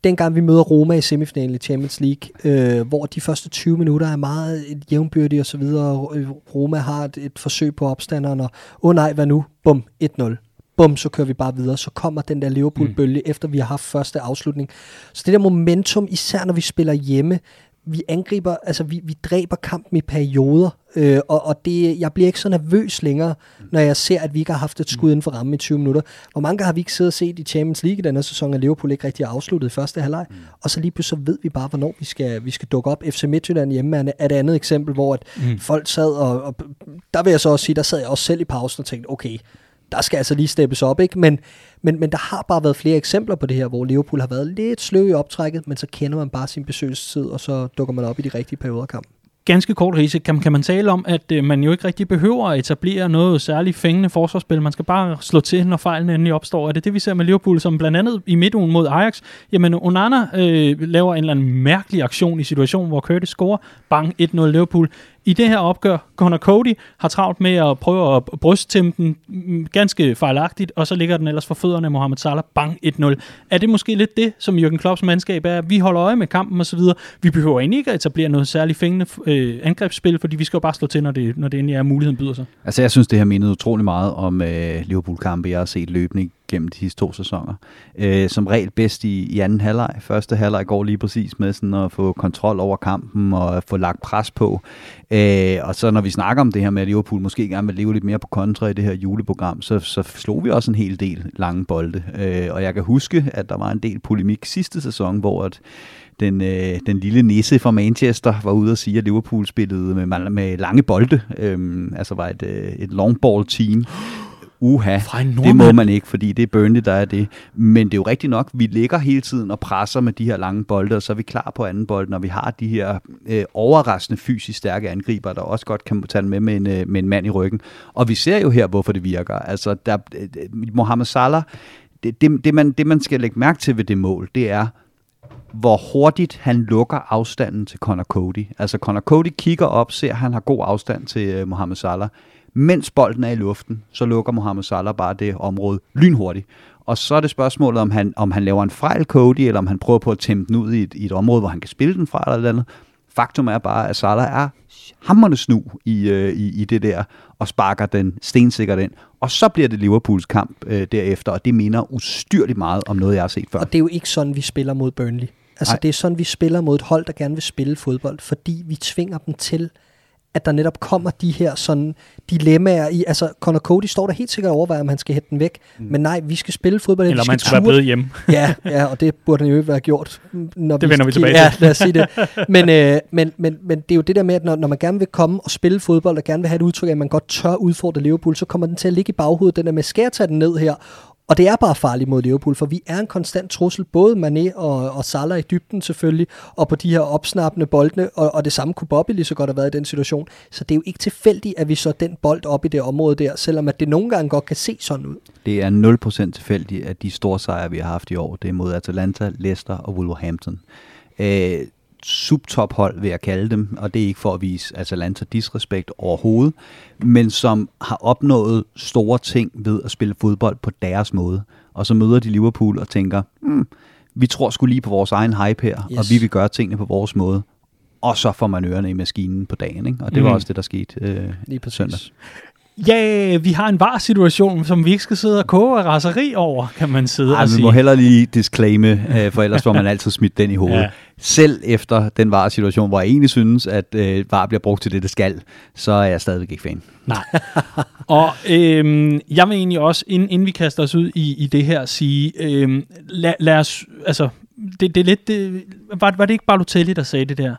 dengang vi møder Roma i semifinalen i Champions League, øh, hvor de første 20 minutter er meget øh, jævnbyrdige og så videre, øh, Roma har et, et forsøg på opstanderen, og åh oh nej, hvad nu? Bum, 1-0 bum, så kører vi bare videre. Så kommer den der Liverpool-bølge, mm. efter vi har haft første afslutning. Så det der momentum, især når vi spiller hjemme, vi angriber, altså vi, vi dræber kampen i perioder, øh, og, og det, jeg bliver ikke så nervøs længere, mm. når jeg ser, at vi ikke har haft et skud inden for rammen i 20 minutter. Hvor mange har vi ikke siddet og set i Champions League i denne sæson, at Liverpool ikke rigtig har afsluttet i første halvleg, mm. og så lige pludselig ved vi bare, hvornår vi skal, vi skal dukke op. FC Midtjylland hjemme er et andet eksempel, hvor at mm. folk sad, og, og der vil jeg så også sige, der sad jeg også selv i pausen og tænkte, okay, der skal altså lige steppes op, ikke? Men, men, men der har bare været flere eksempler på det her, hvor Liverpool har været lidt sløv i optrækket, men så kender man bare sin besøgelsestid, og så dukker man op i de rigtige perioder af kampen ganske kort rise, kan, kan man tale om, at øh, man jo ikke rigtig behøver at etablere noget særligt fængende forsvarsspil. Man skal bare slå til, når fejlen endelig opstår. Er det det, vi ser med Liverpool, som blandt andet i midtugen mod Ajax? Jamen, Onana øh, laver en eller anden mærkelig aktion i situationen, hvor Curtis scorer. Bang, 1-0 Liverpool. I det her opgør, Connor Cody har travlt med at prøve at brysttæmme den mm, ganske fejlagtigt, og så ligger den ellers for fødderne af Mohamed Salah. Bang, 1-0. Er det måske lidt det, som Jürgen Klopps mandskab er? Vi holder øje med kampen osv. Vi behøver egentlig ikke at etablere noget særligt fængende øh, angrebsspil, fordi vi skal jo bare slå til, når det, når det endelig er muligheden byder sig. Altså jeg synes, det her mindede utrolig meget om øh, Liverpool-kampe, jeg har set løbende gennem de sidste to sæsoner. Øh, som regel bedst i, i anden halvleg. Første halvleg går lige præcis med sådan at få kontrol over kampen og få lagt pres på. Øh, og så når vi snakker om det her med, at Liverpool måske gerne vil leve lidt mere på kontra i det her juleprogram, så, så slog vi også en hel del lange bolde. Øh, og jeg kan huske, at der var en del polemik sidste sæson, hvor at den, øh, den lille nisse fra Manchester var ude og sige, at Liverpool spillede med, med lange bolde, øh, altså var et, øh, et long ball team. Uha, det må man ikke, fordi det er Burnley, der er det. Men det er jo rigtigt nok, vi ligger hele tiden og presser med de her lange bolde, og så er vi klar på anden bold, når vi har de her øh, overraskende fysisk stærke angriber, der også godt kan tage med med en, øh, med en mand i ryggen. Og vi ser jo her, hvorfor det virker. Altså, der, øh, Mohamed Salah, det, det, det, man, det man skal lægge mærke til ved det mål, det er, hvor hurtigt han lukker afstanden til Connor Cody. Altså Connor Cody kigger op, ser at han har god afstand til uh, Mohamed Salah. Mens bolden er i luften, så lukker Mohamed Salah bare det område lynhurtigt. Og så er det spørgsmålet, om han, om han laver en fejl Cody, eller om han prøver på at tæmme den ud i et, i et område, hvor han kan spille den fra eller noget andet. Faktum er bare, at Salah er hammerne snu i, øh, i, i det der, og sparker den stensikkert ind. Og så bliver det Liverpools kamp øh, derefter, og det minder ustyrligt meget om noget, jeg har set før. Og det er jo ikke sådan, vi spiller mod Burnley. Altså, Ej. det er sådan, vi spiller mod et hold, der gerne vil spille fodbold, fordi vi tvinger dem til at der netop kommer de her sådan dilemmaer i, altså Conor Cody står der helt sikkert overvejer, om han skal hætte den væk, mm. men nej, vi skal spille fodbold. Eller man skal være blevet hjemme. ja, ja, og det burde han jo ikke være gjort. Når det vi vender vi tilbage til. Ja, lad os sige det. Men, øh, men, men, men det er jo det der med, at når, når man gerne vil komme og spille fodbold, og gerne vil have et udtryk, at man godt tør udfordre Liverpool, så kommer den til at ligge i baghovedet, den der med, skal jeg tage den ned her? Og det er bare farligt mod Liverpool, for vi er en konstant trussel, både Mané og, og Salah i dybden selvfølgelig, og på de her opsnappende boldene, og, og det samme kunne Bobby lige så godt have været i den situation. Så det er jo ikke tilfældigt, at vi så den bold op i det område der, selvom at det nogle gange godt kan se sådan ud. Det er 0% tilfældigt, at de store sejre, vi har haft i år, det er mod Atalanta, Leicester og Wolverhampton. Øh, subtophold, vil jeg kalde dem, og det er ikke for at vise Atalanta disrespekt overhovedet, men som har opnået store ting ved at spille fodbold på deres måde. Og så møder de Liverpool og tænker, hmm, vi tror sgu lige på vores egen hype her, yes. og vi vil gøre tingene på vores måde. Og så får man ørerne i maskinen på dagen, ikke? og det mm. var også det, der skete øh, lige på søndag. Ja, vi har en var-situation, som vi ikke skal sidde og koge af raseri over, kan man sidde Ej, og sige. vi må heller lige disclaime, øh, for ellers får man altid smidt den i hovedet. Ja. Selv efter den var-situation, hvor jeg egentlig synes, at øh, var bliver brugt til det, det skal, så er jeg stadigvæk ikke fan. Nej. og øhm, jeg vil egentlig også, inden, inden vi kaster os ud i, i det her, sige, øhm, lad, lad os, altså, det, det er lidt, det, var, var det ikke Balotelli, der sagde det der?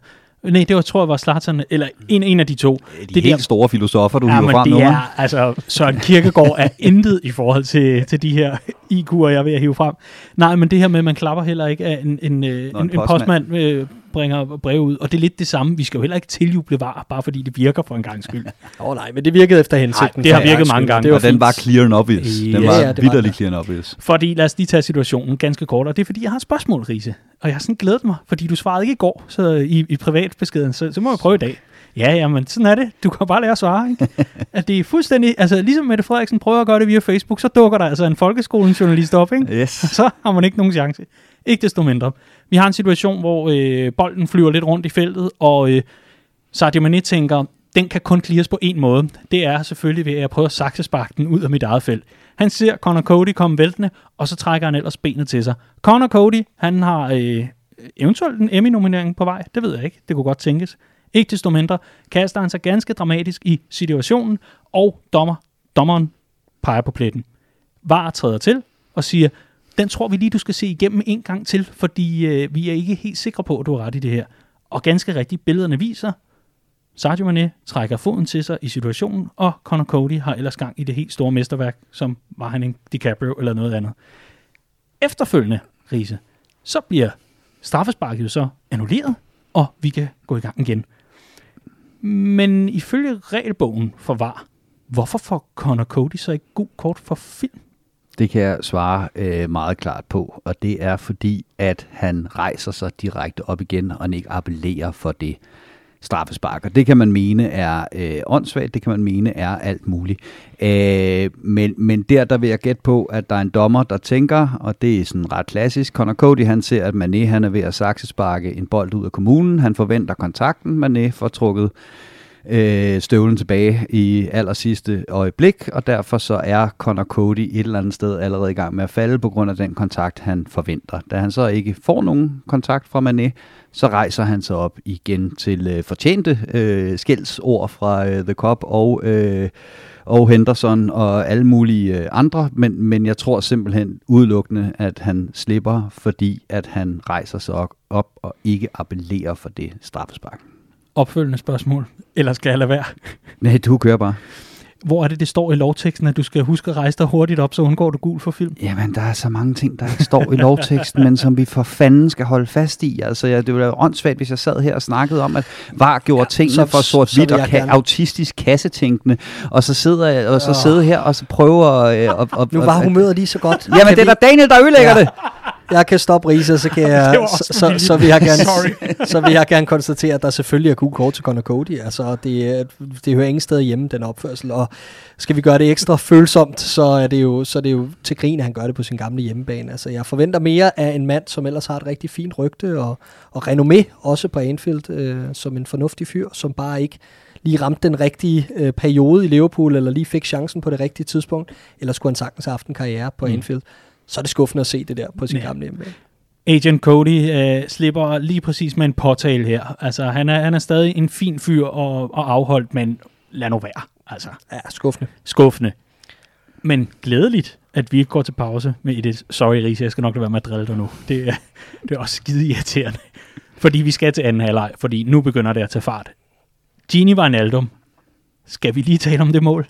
Nej, det var, tror jeg var Slatern, eller en, en af de to. De det helt der, store filosofer, du ja, hiver frem nu. Er, altså, Søren Kierkegaard er intet i forhold til, til de her IQ'er, jeg vil hive frem. Nej, men det her med, at man klapper heller ikke af en, en, øh, Nå, en, en, en postmand, øh, bringer brev ud. Og det er lidt det samme. Vi skal jo heller ikke tiljuble var, bare fordi det virker for en gang skyld. Åh oh, nej, men det virkede efter hensigten. Nej, det har virket mange gange. Det var og den var clear and obvious. Den ja, var ja, vidderlig clear and obvious. Fordi, lad os lige tage situationen ganske kort, og det er fordi, jeg har et spørgsmål, Riese. Og jeg har sådan glædet mig, fordi du svarede ikke i går så i, i privatbeskeden, så, så må jeg prøve i dag. Ja, jamen, sådan er det. Du kan bare lære at svare, ikke? at det er fuldstændig, altså ligesom Mette Frederiksen prøver at gøre det via Facebook, så dukker der altså en folkeskolen-journalist op, ikke? Yes. Så har man ikke nogen chance. Ikke desto mindre. Vi har en situation, hvor øh, bolden flyver lidt rundt i feltet, og øh, Sadio Mane tænker, den kan kun clears på en måde. Det er selvfølgelig ved at prøve at saksesparke den ud af mit eget felt. Han ser Connor Cody komme væltende, og så trækker han ellers benet til sig. Connor Cody, han har øh, eventuelt en Emmy-nominering på vej. Det ved jeg ikke. Det kunne godt tænkes. Ikke desto mindre kaster han sig ganske dramatisk i situationen, og dommer, dommeren peger på pletten. VAR træder til og siger, den tror vi lige, du skal se igennem en gang til, fordi øh, vi er ikke helt sikre på, at du har ret i det her. Og ganske rigtigt, billederne viser, Sadio Mane trækker foden til sig i situationen, og Conor Cody har ellers gang i det helt store mesterværk, som var han en DiCaprio eller noget andet. Efterfølgende, Riese, så bliver straffesparket så annulleret, og vi kan gå i gang igen. Men ifølge regelbogen for VAR, hvorfor får Conor Cody så ikke god kort for film? Det kan jeg svare øh, meget klart på, og det er fordi, at han rejser sig direkte op igen, og ikke appellerer for det straffespark. Og det kan man mene er øh, åndssvagt, det kan man mene er alt muligt. Øh, men, men der, der vil jeg gætte på, at der er en dommer, der tænker, og det er sådan ret klassisk. Conor Cody, han ser, at Mané han er ved at saksesparke en bold ud af kommunen. Han forventer kontakten. Mané får trukket øh, støvlen tilbage i aller sidste øjeblik, og derfor så er Connor Cody et eller andet sted allerede i gang med at falde på grund af den kontakt, han forventer. Da han så ikke får nogen kontakt fra Mané, så rejser han sig op igen til øh, fortjente øh, skældsord fra øh, The Cop og, øh, og Henderson og alle mulige øh, andre, men, men jeg tror simpelthen udelukkende, at han slipper, fordi at han rejser sig op og ikke appellerer for det straffespark. Opfølgende spørgsmål, eller skal jeg lade være? Nej, du kører bare. Hvor er det, det står i lovteksten, at du skal huske at rejse dig hurtigt op, så undgår du gul for film? Jamen, der er så mange ting, der står i lovteksten, men som vi for fanden skal holde fast i. Altså, ja, det ville være åndssvagt, hvis jeg sad her og snakkede om, at VAR gjorde ja, tingene så, for sort-hvidt og ka- autistisk kassetænkende, og så sidder jeg og så sidder her og så prøver... Øh, og, og, nu var humøret lige så godt. Jamen, det er da Daniel, der ødelægger ja. det jeg kan stoppe Risa, så, kan jeg, så, så, så, vil jeg gerne, så vil jeg gerne konstatere, at der selvfølgelig er gul kort til Conor Cody. Altså, det, det hører ingen sted hjemme, den opførsel. Og skal vi gøre det ekstra følsomt, så er det jo, så er det jo til grin, at han gør det på sin gamle hjemmebane. Altså, jeg forventer mere af en mand, som ellers har et rigtig fint rygte og, og renommé, også på Anfield, øh, som en fornuftig fyr, som bare ikke lige ramte den rigtige øh, periode i Liverpool, eller lige fik chancen på det rigtige tidspunkt, eller skulle han sagtens have haft en karriere på mm. Anfield så er det skuffende at se det der på sin ja. gamle hjemmebane. Agent Cody øh, slipper lige præcis med en påtale her. Altså, han er, han er stadig en fin fyr og, og afholdt, men lad nu være. Altså, ja, skuffende. Skuffende. Men glædeligt, at vi ikke går til pause med et Sorry, Riese, jeg skal nok lade være med at drille dig nu. Det er, det er også skide irriterende. Fordi vi skal til anden halvleg, fordi nu begynder det at tage fart. Gini var en aldum. Skal vi lige tale om det mål?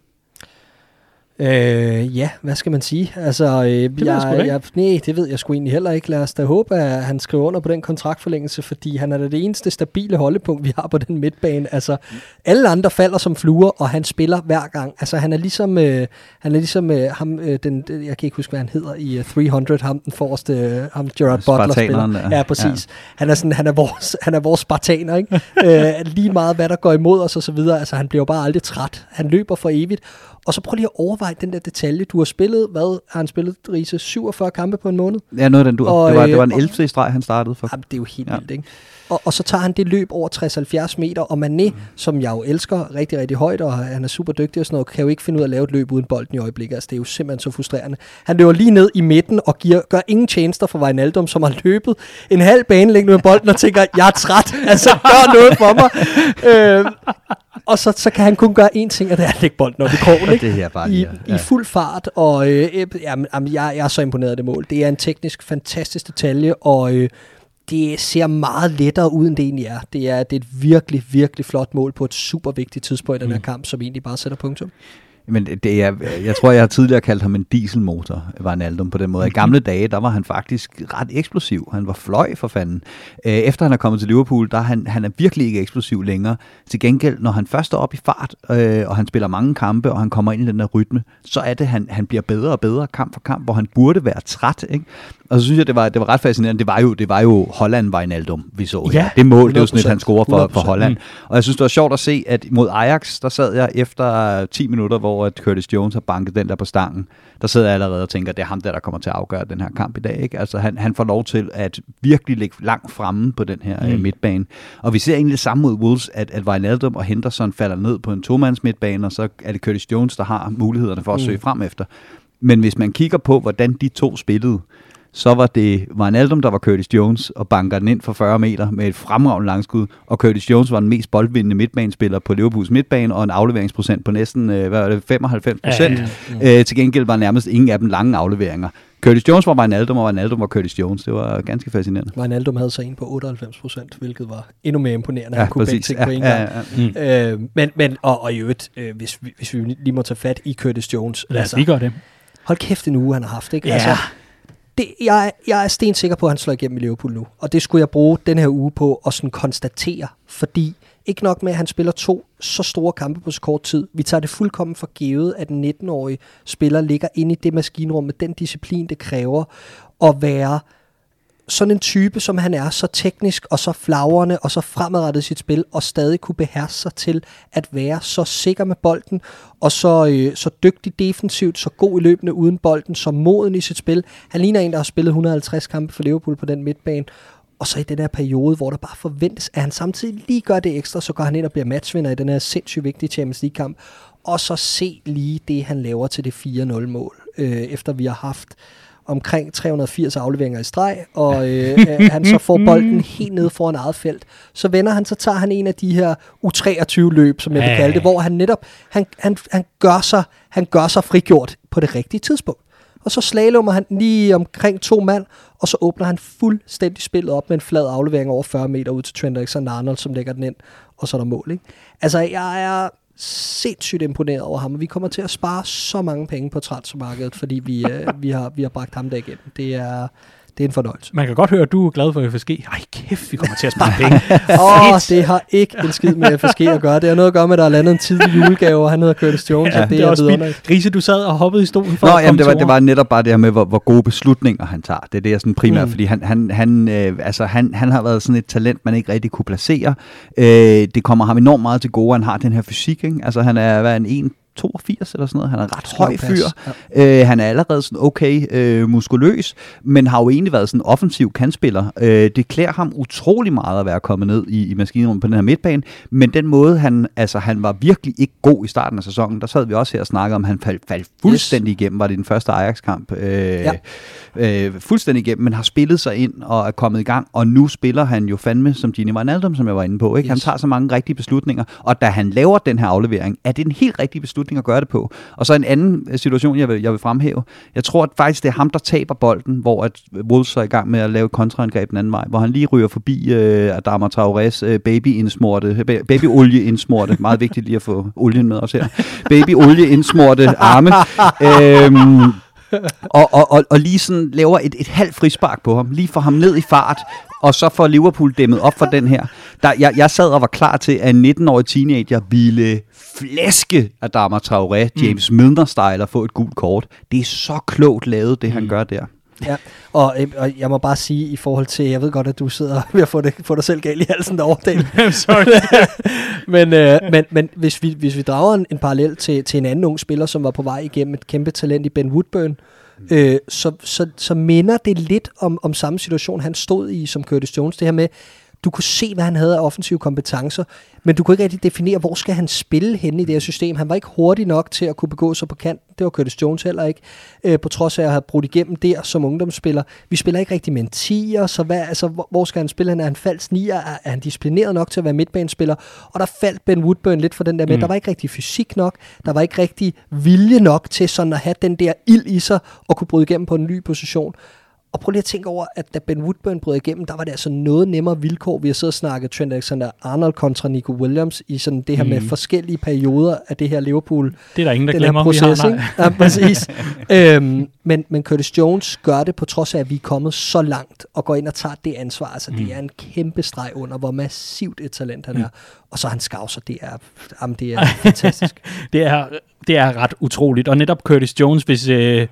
Øh, ja, hvad skal man sige? Altså, øh, det jeg, jeg, jeg, nej, det ved jeg sgu egentlig heller ikke. Lad os da håbe, at han skriver under på den kontraktforlængelse, fordi han er det eneste stabile holdepunkt, vi har på den midtbane. Altså, alle andre falder som fluer, og han spiller hver gang. Altså, han er ligesom, øh, han er ligesom øh, ham, øh, den, jeg kan ikke huske, hvad han hedder i uh, 300, ham den forreste, øh, ham Gerard Butler spiller. Ja, præcis. Ja. Han er sådan, han er vores, han er vores spartaner, ikke? øh, lige meget, hvad der går imod os og så videre. Altså, han bliver jo bare aldrig træt. Han løber for evigt, og så prøv lige at overveje den der detalje. Du har spillet, hvad har han spillet, Riese? 47 kampe på en måned? Ja, noget af den du. Og, det, var, det var en 11. Øh, streg, han startede for. Jamen, det er jo helt ja. vildt, ikke? Og, og så tager han det løb over 60-70 meter, og Mané, mm. som jeg jo elsker rigtig, rigtig højt, og han er super dygtig og sådan noget, kan jo ikke finde ud af at lave et løb uden bolden i øjeblikket. Altså, det er jo simpelthen så frustrerende. Han løber lige ned i midten og giver, gør ingen tjenester for Wijnaldum, som har løbet en halv bane længe med bolden og tænker, jeg er træt, altså gør noget for mig. øh, og så, så kan han kun gøre én ting, og det er at lægge bolden op i krogen, ikke? det her bare I, ja. I fuld fart, og øh, jamen, jamen, jeg, jeg er så imponeret af det mål. Det er en teknisk fantastisk detalje, og øh, det ser meget lettere ud, end det egentlig er. Det er, det er et virkelig, virkelig flot mål på et super vigtigt tidspunkt i den her mm. kamp, som egentlig bare sætter punktum. Men det er, jeg tror, jeg har tidligere kaldt ham en dieselmotor, var en album på den måde. I gamle dage, der var han faktisk ret eksplosiv. Han var fløj for fanden. Øh, efter han er kommet til Liverpool, der er han, han er virkelig ikke eksplosiv længere. Til gengæld, når han først er op i fart, øh, og han spiller mange kampe, og han kommer ind i den der rytme, så er det, han, han bliver bedre og bedre kamp for kamp, hvor han burde være træt. Ikke? Og så synes jeg, det var, det var ret fascinerende. Det var jo, det var jo Holland Wijnaldum, vi så. Ja, det mål, det jo sådan et, han scorer for, for Holland. Mm. Og jeg synes, det var sjovt at se, at mod Ajax, der sad jeg efter 10 minutter, hvor at Curtis Jones har banket den der på stangen. Der sidder jeg allerede og tænker, det er ham der, der kommer til at afgøre den her kamp i dag. Ikke? Altså, han, han får lov til at virkelig ligge langt fremme på den her mm. uh, midtbane. Og vi ser egentlig det samme mod Wolves, at, at Wijnaldum og Henderson falder ned på en tomands midtbane, og så er det Curtis Jones, der har mulighederne for at mm. søge frem efter. Men hvis man kigger på, hvordan de to spillede, så var det Wijnaldum, der var Curtis Jones, og banker den ind for 40 meter med et fremragende langskud, og Curtis Jones var den mest boldvindende midtbanespiller på Liverpools midtbane, og en afleveringsprocent på næsten øh, hvad var det, 95 procent. Ja, ja, ja. Øh, til gengæld var nærmest ingen af dem lange afleveringer. Curtis Jones var Wijnaldum, og Wijnaldum var Curtis Jones. Det var ganske fascinerende. Wijnaldum havde så en på 98 procent, hvilket var endnu mere imponerende. Ja, han kunne præcis. ting ja, på en gang. Ja, ja, ja. Mm. Øh, men, men, og, og i øvrigt, øh, hvis, vi, hvis vi lige må tage fat i Curtis Jones. Lad os altså, lige gøre det. Hold kæft en uge, han har haft. Ikke? Ja. Altså, det, jeg, jeg er stensikker på, at han slår igennem i Liverpool nu. Og det skulle jeg bruge den her uge på at sådan konstatere. Fordi ikke nok med, at han spiller to så store kampe på så kort tid. Vi tager det fuldkommen for givet, at en 19-årig spiller ligger inde i det maskinrum med den disciplin, det kræver at være sådan en type, som han er, så teknisk og så flagrende og så fremadrettet sit spil, og stadig kunne beherske sig til at være så sikker med bolden, og så, øh, så dygtig defensivt, så god i løbende uden bolden, så moden i sit spil. Han ligner en, der har spillet 150 kampe for Liverpool på den midtbane, Og så i den her periode, hvor der bare forventes, at han samtidig lige gør det ekstra, så går han ind og bliver matchvinder i den her sindssygt vigtige Champions League-kamp. Og så se lige det, han laver til det 4-0-mål, øh, efter vi har haft omkring 380 afleveringer i streg, og øh, han så får bolden helt ned foran eget felt. Så vender han, så tager han en af de her U23-løb, som jeg vil kalde det, hvor han netop, han, han, han, gør sig, han gør sig frigjort på det rigtige tidspunkt. Og så slalommer han lige omkring to mand, og så åbner han fuldstændig spillet op med en flad aflevering over 40 meter ud til Trent Alexander-Arnold, som lægger den ind, og så er der mål. Ikke? Altså, jeg er sindssygt imponeret over ham, og vi kommer til at spare så mange penge på transfermarkedet, fordi vi, øh, vi, har, vi har bragt ham der igennem. Det er, det er en fornøjelse. Man kan godt høre, at du er glad for FSG. Ej, kæft, vi kommer til at spare penge. Åh, oh, det har ikke en skid med FSG at gøre. Det har noget at gøre med, at der er landet en tidlig julegave, og han hedder Curtis Jones, ja, og det, det er, også vildt. Riese, du sad og hoppede i stolen for Nå, at jamen, det var, det var netop bare det her med, hvor, hvor gode beslutninger han tager. Det er det, jeg sådan primært, mm. fordi han, han, han, øh, altså, han, han har været sådan et talent, man ikke rigtig kunne placere. Øh, det kommer ham enormt meget til gode, han har den her fysik. Ikke? Altså, han er hvad, en 82 eller sådan noget. Han er ret høj fyr. Ja. Øh, han er allerede sådan okay øh, muskuløs, men har jo egentlig været sådan en offensiv kandspiller. Øh, det klæder ham utrolig meget at være kommet ned i, i maskinrummet på den her midtbane, men den måde, han, altså, han var virkelig ikke god i starten af sæsonen, der sad vi også her og snakkede om, han faldt, faldt fuldstændig yes. igennem, var det den første Ajax-kamp. Øh, ja. øh, fuldstændig igennem, men har spillet sig ind og er kommet i gang, og nu spiller han jo fandme som Gini Wijnaldum, som jeg var inde på. Ikke? Yes. Han tager så mange rigtige beslutninger, og da han laver den her aflevering, er det en helt rigtig beslutning, beslutning at gøre det på. Og så en anden øh, situation, jeg vil, jeg vil fremhæve. Jeg tror at faktisk, det er ham, der taber bolden, hvor at Wolves er i gang med at lave kontraangreb den anden vej, hvor han lige ryger forbi øh, Adama Traorés øh, baby-indsmorte, baby-olie-indsmorte, meget vigtigt lige at få olien med os her, baby-olie-indsmorte arme. øhm, og, og, og, og lige sådan laver et, et halvt frispark på ham, lige får ham ned i fart, og så får Liverpool dæmmet op for den her. Der, jeg, jeg sad og var klar til, at en 19-årig teenager ville flæske Adama Traoré, mm. James mm. Milner-style, og få et gult kort. Det er så klogt lavet, det mm. han gør der. Ja, og, øh, og jeg må bare sige i forhold til, jeg ved godt, at du sidder ved at få, det, få dig selv galt i halsen derovre, Daniel. Sorry. men, øh, men, men hvis, vi, hvis vi drager en, en parallel til, til en anden ung spiller, som var på vej igennem et kæmpe talent i Ben Woodburn, mm. øh, så, så, så minder det lidt om, om samme situation, han stod i som Curtis Jones. Det her med, du kunne se, hvad han havde af offensive kompetencer, men du kunne ikke rigtig definere, hvor skal han spille henne i det her system. Han var ikke hurtig nok til at kunne begå sig på kant. Det var Curtis Jones heller ikke, øh, på trods af at have brudt igennem der som ungdomsspiller. Vi spiller ikke rigtig med en 10'er, så hvad, altså, hvor, hvor skal han spille? Han er han falsk 9'er? Er, er han disciplineret nok til at være midtbanespiller? Og der faldt Ben Woodburn lidt for den der med. Mm. Der var ikke rigtig fysik nok. Der var ikke rigtig vilje nok til sådan at have den der ild i sig og kunne bryde igennem på en ny position. Og prøv lige at tænke over, at da Ben Woodburn brød igennem, der var det altså noget nemmere vilkår. Vi har siddet og snakket Trent Alexander-Arnold kontra Nico Williams i sådan det her mm. med forskellige perioder af det her Liverpool. Det er der ingen, der glemmer, proces, vi har, Ja, præcis. øhm, men, men Curtis Jones gør det på trods af, at vi er kommet så langt og går ind og tager det ansvar. Altså, mm. det er en kæmpe streg under, hvor massivt et talent han mm. er. Og så han skavser, det er, jamen, det er fantastisk. det, er, det er ret utroligt. Og netop Curtis Jones, hvis... Øh,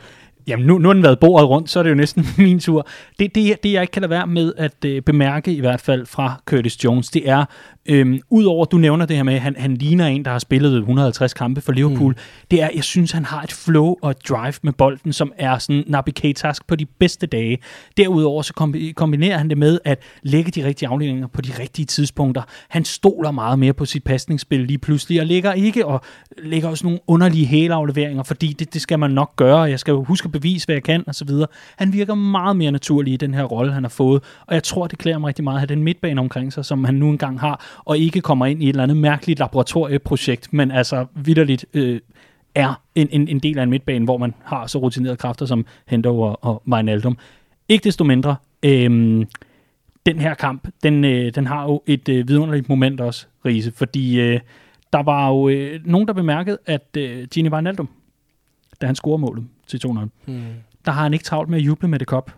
Jamen, nu, nu har den været bordet rundt, så er det jo næsten min tur. Det, det, det jeg ikke kan lade være med at øh, bemærke, i hvert fald fra Curtis Jones, det er, Øhm, Udover, du nævner det her med, at han, han ligner en, der har spillet 150 kampe for Liverpool. Mm. Det er, jeg synes, han har et flow og et drive med bolden, som er sådan Naby Keitask på de bedste dage. Derudover så kombinerer han det med at lægge de rigtige afledninger på de rigtige tidspunkter. Han stoler meget mere på sit pasningsspil lige pludselig, og lægger ikke og lægger også nogle underlige helafleveringer, fordi det, det skal man nok gøre, jeg skal jo huske at bevise, hvad jeg kan, osv. Han virker meget mere naturlig i den her rolle, han har fået, og jeg tror, det klæder mig rigtig meget at have den midtbane omkring sig, som han nu engang har, og ikke kommer ind i et eller andet mærkeligt laboratorieprojekt, men altså vidderligt øh, er en, en, en del af en midtbane, hvor man har så rutinerede kræfter som Hendo og, og Wijnaldum. Ikke desto mindre, øh, den her kamp, den, øh, den har jo et øh, vidunderligt moment også, Riese, fordi øh, der var jo øh, nogen, der bemærkede, at øh, Gini Wijnaldum, da han scorer målet til 2-0, mm. der har han ikke travlt med at juble med det kop.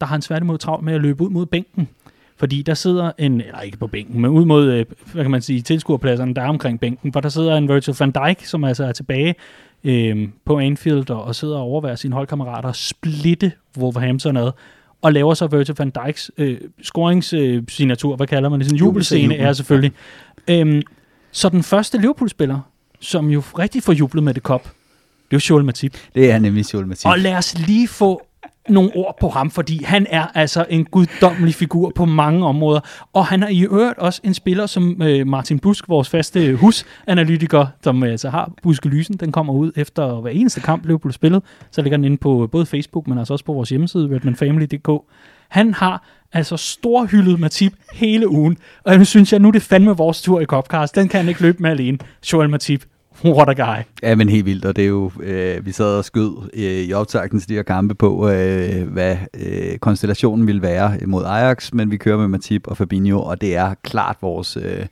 Der har han tværtimod travlt med at løbe ud mod bænken fordi der sidder en, eller ikke på bænken, men ud mod, øh, hvad kan man sige, tilskuerpladserne, der er omkring bænken, for der sidder en Virgil van Dijk, som altså er tilbage øh, på Anfield og, og sidder og overværer sine holdkammerater splitte Wolverhampton ad, og laver så Virgil van Dijks øh, scoringssignatur, øh, hvad kalder man det, sådan en jubelscene er selvfølgelig. Øhm, så den første Liverpool-spiller, som jo rigtig får jublet med det kop, det er jo Joel Matip. Det er nemlig Joel Matip. Og lad os lige få nogle ord på ham, fordi han er altså en guddommelig figur på mange områder. Og han er i øvrigt også en spiller som øh, Martin Busk, vores faste øh, husanalytiker, som øh, altså har Buskelysen. Den kommer ud efter hver eneste kamp, Liverpool spillet. Så ligger den inde på øh, både Facebook, men altså også på vores hjemmeside, redmanfamily.dk. Han har altså storhyldet Matip hele ugen. Og jeg synes jeg, nu er det fandme vores tur i Copcast. Den kan han ikke løbe med alene. Joel Matip. What a guy. Ja, men helt vildt, og det er jo, øh, vi sad og skød øh, i optakten til de her kampe på, øh, hvad øh, konstellationen ville være mod Ajax, men vi kører med Matip og Fabinho, og det er klart vores, øh,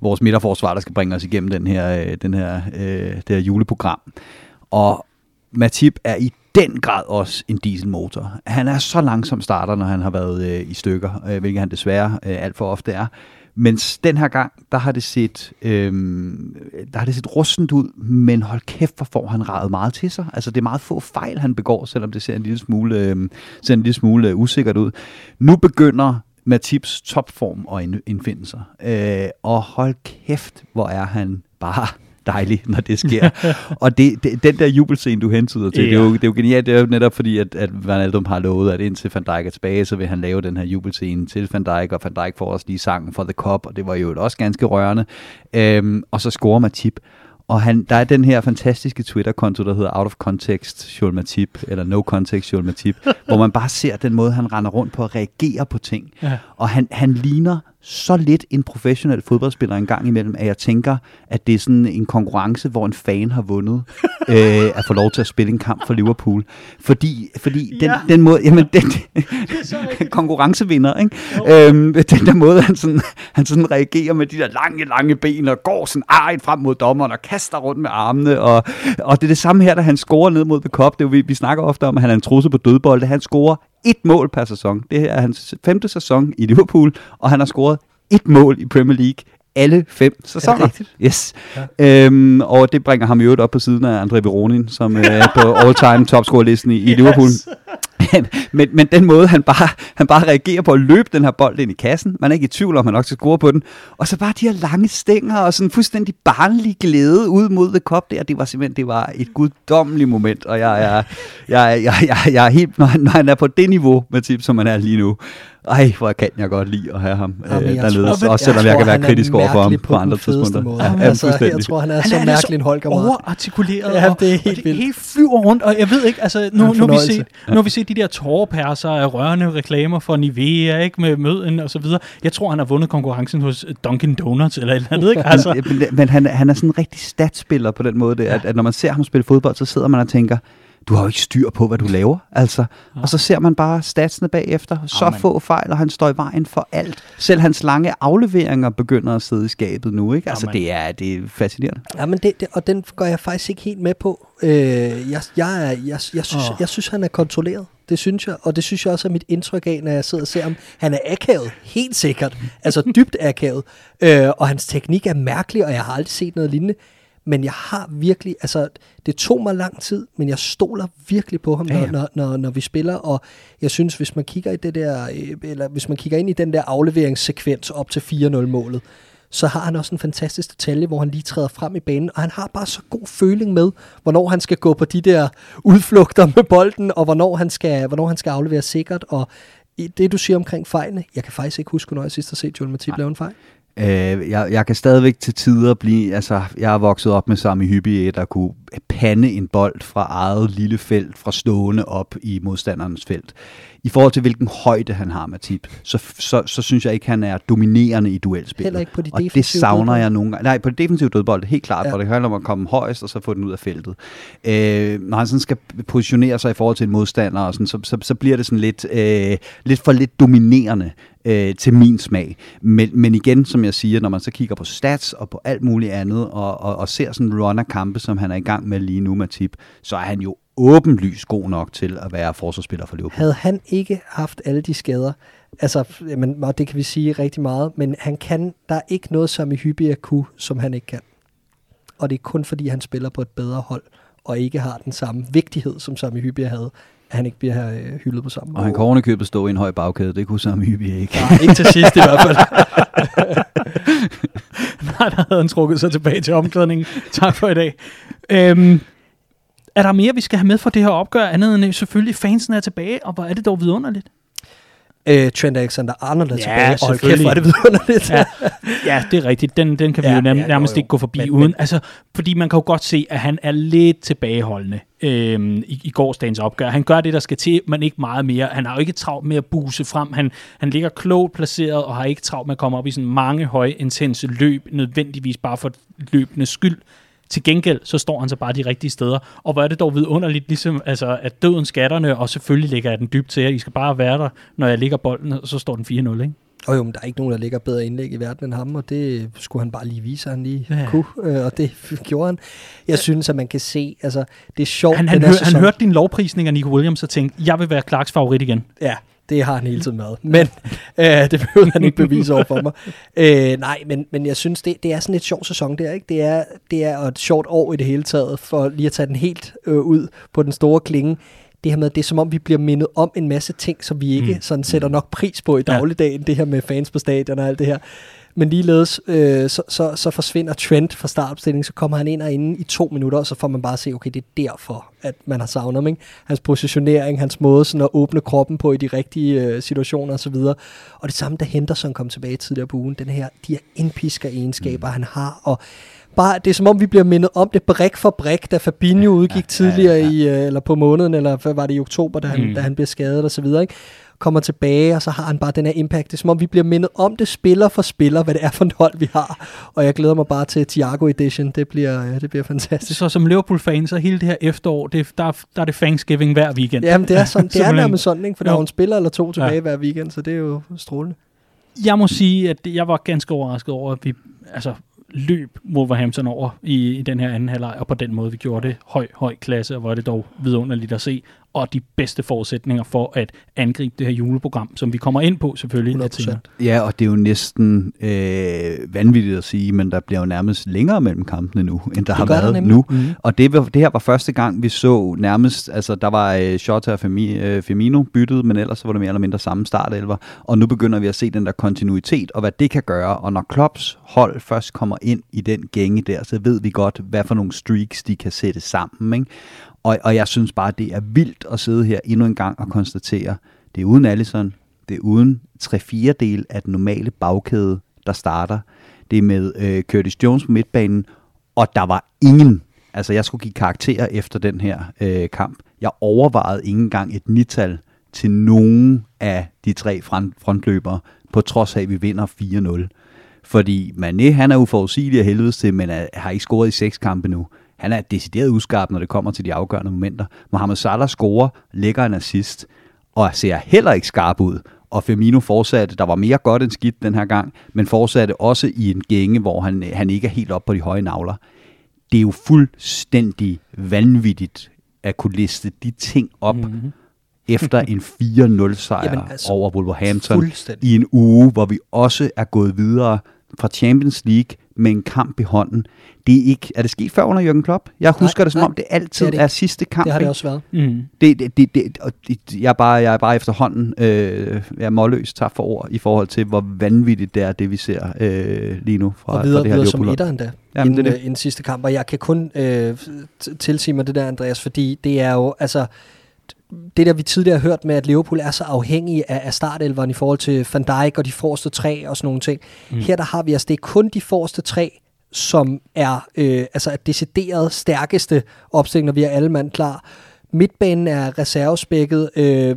vores midterforsvar, der skal bringe os igennem den her, øh, den her, øh, det her juleprogram. Og Matip er i den grad også en dieselmotor. Han er så langsom starter, når han har været øh, i stykker, øh, hvilket han desværre øh, alt for ofte er. Mens den her gang, der har det set, øh, der har det set rustent ud, men hold kæft, hvor får han rejet meget til sig. Altså det er meget få fejl, han begår, selvom det ser en lille smule, øh, ser en lille smule øh, usikkert ud. Nu begynder Matips topform at indfinde sig. Øh, og hold kæft, hvor er han bare dejlig, når det sker. og det, det, den der jubelscene, du hentyder til, yeah. det, er jo, det er jo genialt. Det er jo netop fordi, at, at Van Aldum har lovet, at indtil Van Dijk er tilbage, så vil han lave den her jubelscene til Van Dijk, og Van Dijk får også lige sangen for The Cup, og det var jo også ganske rørende. Øhm, og så scorer Matip. Og han, der er den her fantastiske Twitter-konto, der hedder Out of Context Joel Matip, eller No Context Joel Matip, hvor man bare ser den måde, han render rundt på at reagere på ting. Ja. Og han, han ligner så lidt en professionel fodboldspiller en gang imellem, at jeg tænker, at det er sådan en konkurrence, hvor en fan har vundet øh, at få lov til at spille en kamp for Liverpool. Fordi, fordi den, ja. den måde, jamen den, konkurrencevinder, ikke? Øhm, den der måde, han sådan, han sådan reagerer med de der lange, lange ben, og går sådan arigt frem mod dommeren, og kaster rundt med armene, og, og det er det samme her, da han scorer ned mod The Cup. Det er jo, vi, vi snakker ofte om, at han er en trusse på dødbolde. Han scorer et mål per sæson. Det er hans femte sæson i Liverpool, og han har scoret et mål i Premier League alle fem sæsoner. Er det rigtigt? Yes. Ja. Øhm, og det bringer ham i øvrigt op på siden af André Veronin, som øh, er på all-time topscore-listen i, i yes. Liverpool men, men den måde, han bare, han bare reagerer på at løbe den her bold ind i kassen, man er ikke i tvivl om, han nok skal score på den, og så bare de her lange stænger og sådan fuldstændig barnlig glæde ud mod The Cup der, det var simpelthen det var et guddommeligt moment, og jeg, jeg, jeg, jeg, jeg, jeg er helt, når, når han er på det niveau, med tip, som han er lige nu, ej, hvor kan jeg godt lide at have ham Jamen, øh, dernede, også selvom jeg, jeg kan være kritisk over for ham på, på andre tidspunkter. Måde. Ja, altså, jeg tror, han er han så er mærkelig en Holger overartikuleret, ja, det er helt og det helt flyver rundt, og jeg ved ikke, altså, nu, nu, vi set, nu har vi set de der tårperser af rørende reklamer for Nivea, ikke, med møden og så videre. Jeg tror, han har vundet konkurrencen hos Dunkin' Donuts eller et eller andet, ikke? Altså. men, men han, han er sådan en rigtig statspiller på den måde, det, at, at når man ser ham spille fodbold, så sidder man og tænker, du har jo ikke styr på, hvad du laver. Altså. Ja. Og så ser man bare statsene bagefter. Så Amen. få fejl, og han står i vejen for alt. Selv hans lange afleveringer begynder at sidde i skabet nu. Ikke? Altså, det er, det er fascinerende. Ja, men det, det, og den går jeg faktisk ikke helt med på. Øh, jeg, jeg, jeg, jeg, jeg, synes, oh. jeg synes, han er kontrolleret. Det synes jeg, og det synes jeg også er mit indtryk af, når jeg sidder og ser ham. Han er akavet, helt sikkert. Altså dybt akavet. Øh, og hans teknik er mærkelig, og jeg har aldrig set noget lignende men jeg har virkelig, altså det tog mig lang tid, men jeg stoler virkelig på ham, ja, ja. Når, når, når vi spiller, og jeg synes, hvis man kigger i det der, øh, eller hvis man kigger ind i den der afleveringssekvens op til 4-0-målet, så har han også en fantastisk detalje, hvor han lige træder frem i banen, og han har bare så god føling med, hvornår han skal gå på de der udflugter med bolden, og hvornår han skal, hvornår han skal aflevere sikkert, og det du siger omkring fejlene, jeg kan faktisk ikke huske, når jeg sidst har set Joel Matip lave en fejl. Øh, jeg, jeg kan stadigvæk til tider blive, altså jeg er vokset op med Sami Hyppie, der kunne pande en bold fra eget lille felt, fra stående op i modstanderens felt i forhold til hvilken højde han har, Matip, så, så, så synes jeg ikke, han er dominerende i duelspillet. Heller ikke på de og det savner jeg nogle gange. Nej, på det defensive dødbold, helt klart, ja. hvor det handler om at komme højst, og så få den ud af feltet. Øh, når han sådan skal positionere sig i forhold til en modstander, og sådan, så, så, så bliver det sådan lidt, øh, lidt for lidt dominerende øh, til min smag. Men, men igen, som jeg siger, når man så kigger på stats og på alt muligt andet, og, og, og ser sådan runner-kampe, som han er i gang med lige nu, Matip, så er han jo åbenlyst god nok til at være forsvarsspiller for Liverpool. Havde han ikke haft alle de skader, altså, jamen, og det kan vi sige rigtig meget, men han kan, der er ikke noget som i Hyppia kunne, som han ikke kan. Og det er kun fordi, han spiller på et bedre hold, og ikke har den samme vigtighed, som Sami Hyppia havde, at han ikke bliver øh, hyldet på samme måde. Og han kan ovenikøbet stå i en høj bagkæde, det kunne Sami Hyppia ikke. Nej, ikke til sidst i hvert fald. Nej, der havde han trukket sig tilbage til omklædningen. Tak for i dag. Øhm, Er der mere, vi skal have med for det her opgør, andet end selvfølgelig fansen er tilbage, og hvor er det dog vidunderligt? Øh, Trent Alexander-Arnold er Ja, tilbage, og hold kæft, selvfølgelig. hvor er det vidunderligt. Ja, ja, det er rigtigt. Den, den kan vi Ja, jo nærmest, ja, jo, nærmest jo. ikke gå forbi Men- uden. men- Altså, fordi man kan jo godt se, at han er lidt tilbageholdende øhm, i, i gårdsdagens opgør. Han gør det, der skal til, men ikke meget mere. Han har jo ikke travlt med at buse frem. Han, han ligger klogt placeret og har ikke travlt med at komme op i sådan mange høje, intense løb, nødvendigvis bare for løbende skyld. Til gengæld, så står han så bare de rigtige steder. Og hvor er det dog vidunderligt, ligesom, altså, at døden skatterne, og selvfølgelig ligger jeg den dybt til jer. I skal bare være der, når jeg ligger bolden, og så står den 4-0, ikke? Og jo, men der er ikke nogen, der ligger bedre indlæg i verden end ham, og det skulle han bare lige vise, at han lige Ja. kunne, øh, og det gjorde han. Jeg synes, at man kan se, altså, det er sjovt. Han, han, hør, han hørte din lovprisning af Nico Williams og tænkte, jeg vil være Clarks favorit igen. Ja, det har han hele tiden været. Men øh, det behøver han ikke bevise over for mig. Øh, nej, men, men jeg synes, det, det er sådan et sjovt sæson der, ikke? Det er, det er et sjovt år i det hele taget, for lige at tage den helt øh, ud på den store klinge. Det her med, det er som om, vi bliver mindet om en masse ting, som vi ikke Mm. sådan sætter nok pris på i Ja. dagligdagen. Det her med fans på stadion og alt det her. Men ligeledes, øh, så, så, så forsvinder Trent fra startopstillingen, så kommer han ind og inden i to minutter, og så får man bare se, okay, det er derfor, at man har savnet ham. Ikke? Hans positionering, hans måde sådan at åbne kroppen på i de rigtige øh, situationer osv. Og det samme, da Henderson kom tilbage tidligere på ugen, den her, de her indpisker egenskaber, mm. han har, og bare, det er som om, vi bliver mindet om det brik for brik, da Fabinho udgik ja, tidligere ja, ja. i, øh, eller på måneden, eller hvad var det i oktober, da han, Mm. da han blev skadet og så videre, ikke? kommer tilbage, og så har han bare den her impact. Det er som om, vi bliver mindet om det spiller for spiller, hvad det er for et hold, vi har. Og jeg glæder mig bare til Thiago Edition. Det bliver, øh, det bliver fantastisk. Så som Liverpool-fan, så hele det her efterår, det, der, der er det Thanksgiving hver weekend. Jamen, det er, sådan, det er nærmest sådan, ikke? for der er Jo. en spiller eller to tilbage Ja. ja. hver weekend, så det er jo strålende. Jeg må sige, at jeg var ganske overrasket over, at vi altså, løb Wolverhampton over i, i den her anden halvleg, og på den måde, vi gjorde det høj, høj klasse, og hvor er det dog vidunderligt at se, og de bedste forudsætninger for at angribe det her juleprogram, som vi kommer ind på selvfølgelig. lidt 100%. senere. Ja, og det er jo næsten øh, vanvittigt at sige, men der bliver jo nærmest længere mellem kampene nu, end der har gør der været nu. Mhm. Og det, var, det her var første gang, vi så nærmest, altså der var øh, Shota og Femi, øh, Firmino byttet, men ellers så var det mere eller mindre samme startelver. Og nu begynder vi at se den der kontinuitet, og hvad det kan gøre. Og når Klopps hold først kommer ind i den gænge der, så ved vi godt, hvad for nogle streaks de kan sætte sammen. Ikke? Og, og jeg synes bare, det er vildt at sidde her endnu en gang og konstatere, det er uden Allison, det er uden tre fire del af den normale bagkæde, der starter. Det er med øh, Curtis Jones på midtbanen, og der var ingen, altså jeg skulle give karakterer efter den her øh, kamp. Jeg overvejede ikke engang et nital til nogen af de tre frontløbere, på trods af, at vi vinder 4-0. Fordi Mané, han er uforudsigelig af helvedes til, men er, har ikke scoret i seks kampe nu. Han er decideret uskarp, når det kommer til de afgørende momenter. Mohamed Salah scorer, lægger en assist, og ser heller ikke skarp ud. Og Firmino fortsatte, der var mere godt end skidt den her gang, men fortsatte også i en gænge, hvor han, han ikke er helt op på de høje navler. Det er jo fuldstændig vanvittigt at kunne liste de ting op mm-hmm. efter en 4-0 sejr Jamen, altså, over Wolverhampton i en uge, hvor vi også er gået videre fra Champions League med en kamp i hånden. Det er ikke, er det sket før under Jürgen Klopp? Jeg husker det som nej, om, det altid det er det er, sidste kamp. Det har det ikke? også været. Mm. Det, det, det, det, og det, jeg, er bare, jeg er bare efterhånden øh, jeg er målløs tak for ord i forhold til, hvor vanvittigt det er, det vi ser øh, lige nu fra, og videre, fra det her videre som Liverpool. etter endda, Jamen, inden, det er det. øh, inden sidste kamp. Og jeg kan kun øh, tilsige mig det der, Andreas, fordi det er jo, altså, det der vi tidligere har hørt med, at Liverpool er så afhængig af, af startelveren i forhold til Van Dijk og de forreste tre og sådan nogle ting. Mm. Her der har vi altså, det er kun de forreste tre, som er øh, altså et decideret stærkeste opstilling, når vi er alle mand klar. Midtbanen er reservespækket, øh,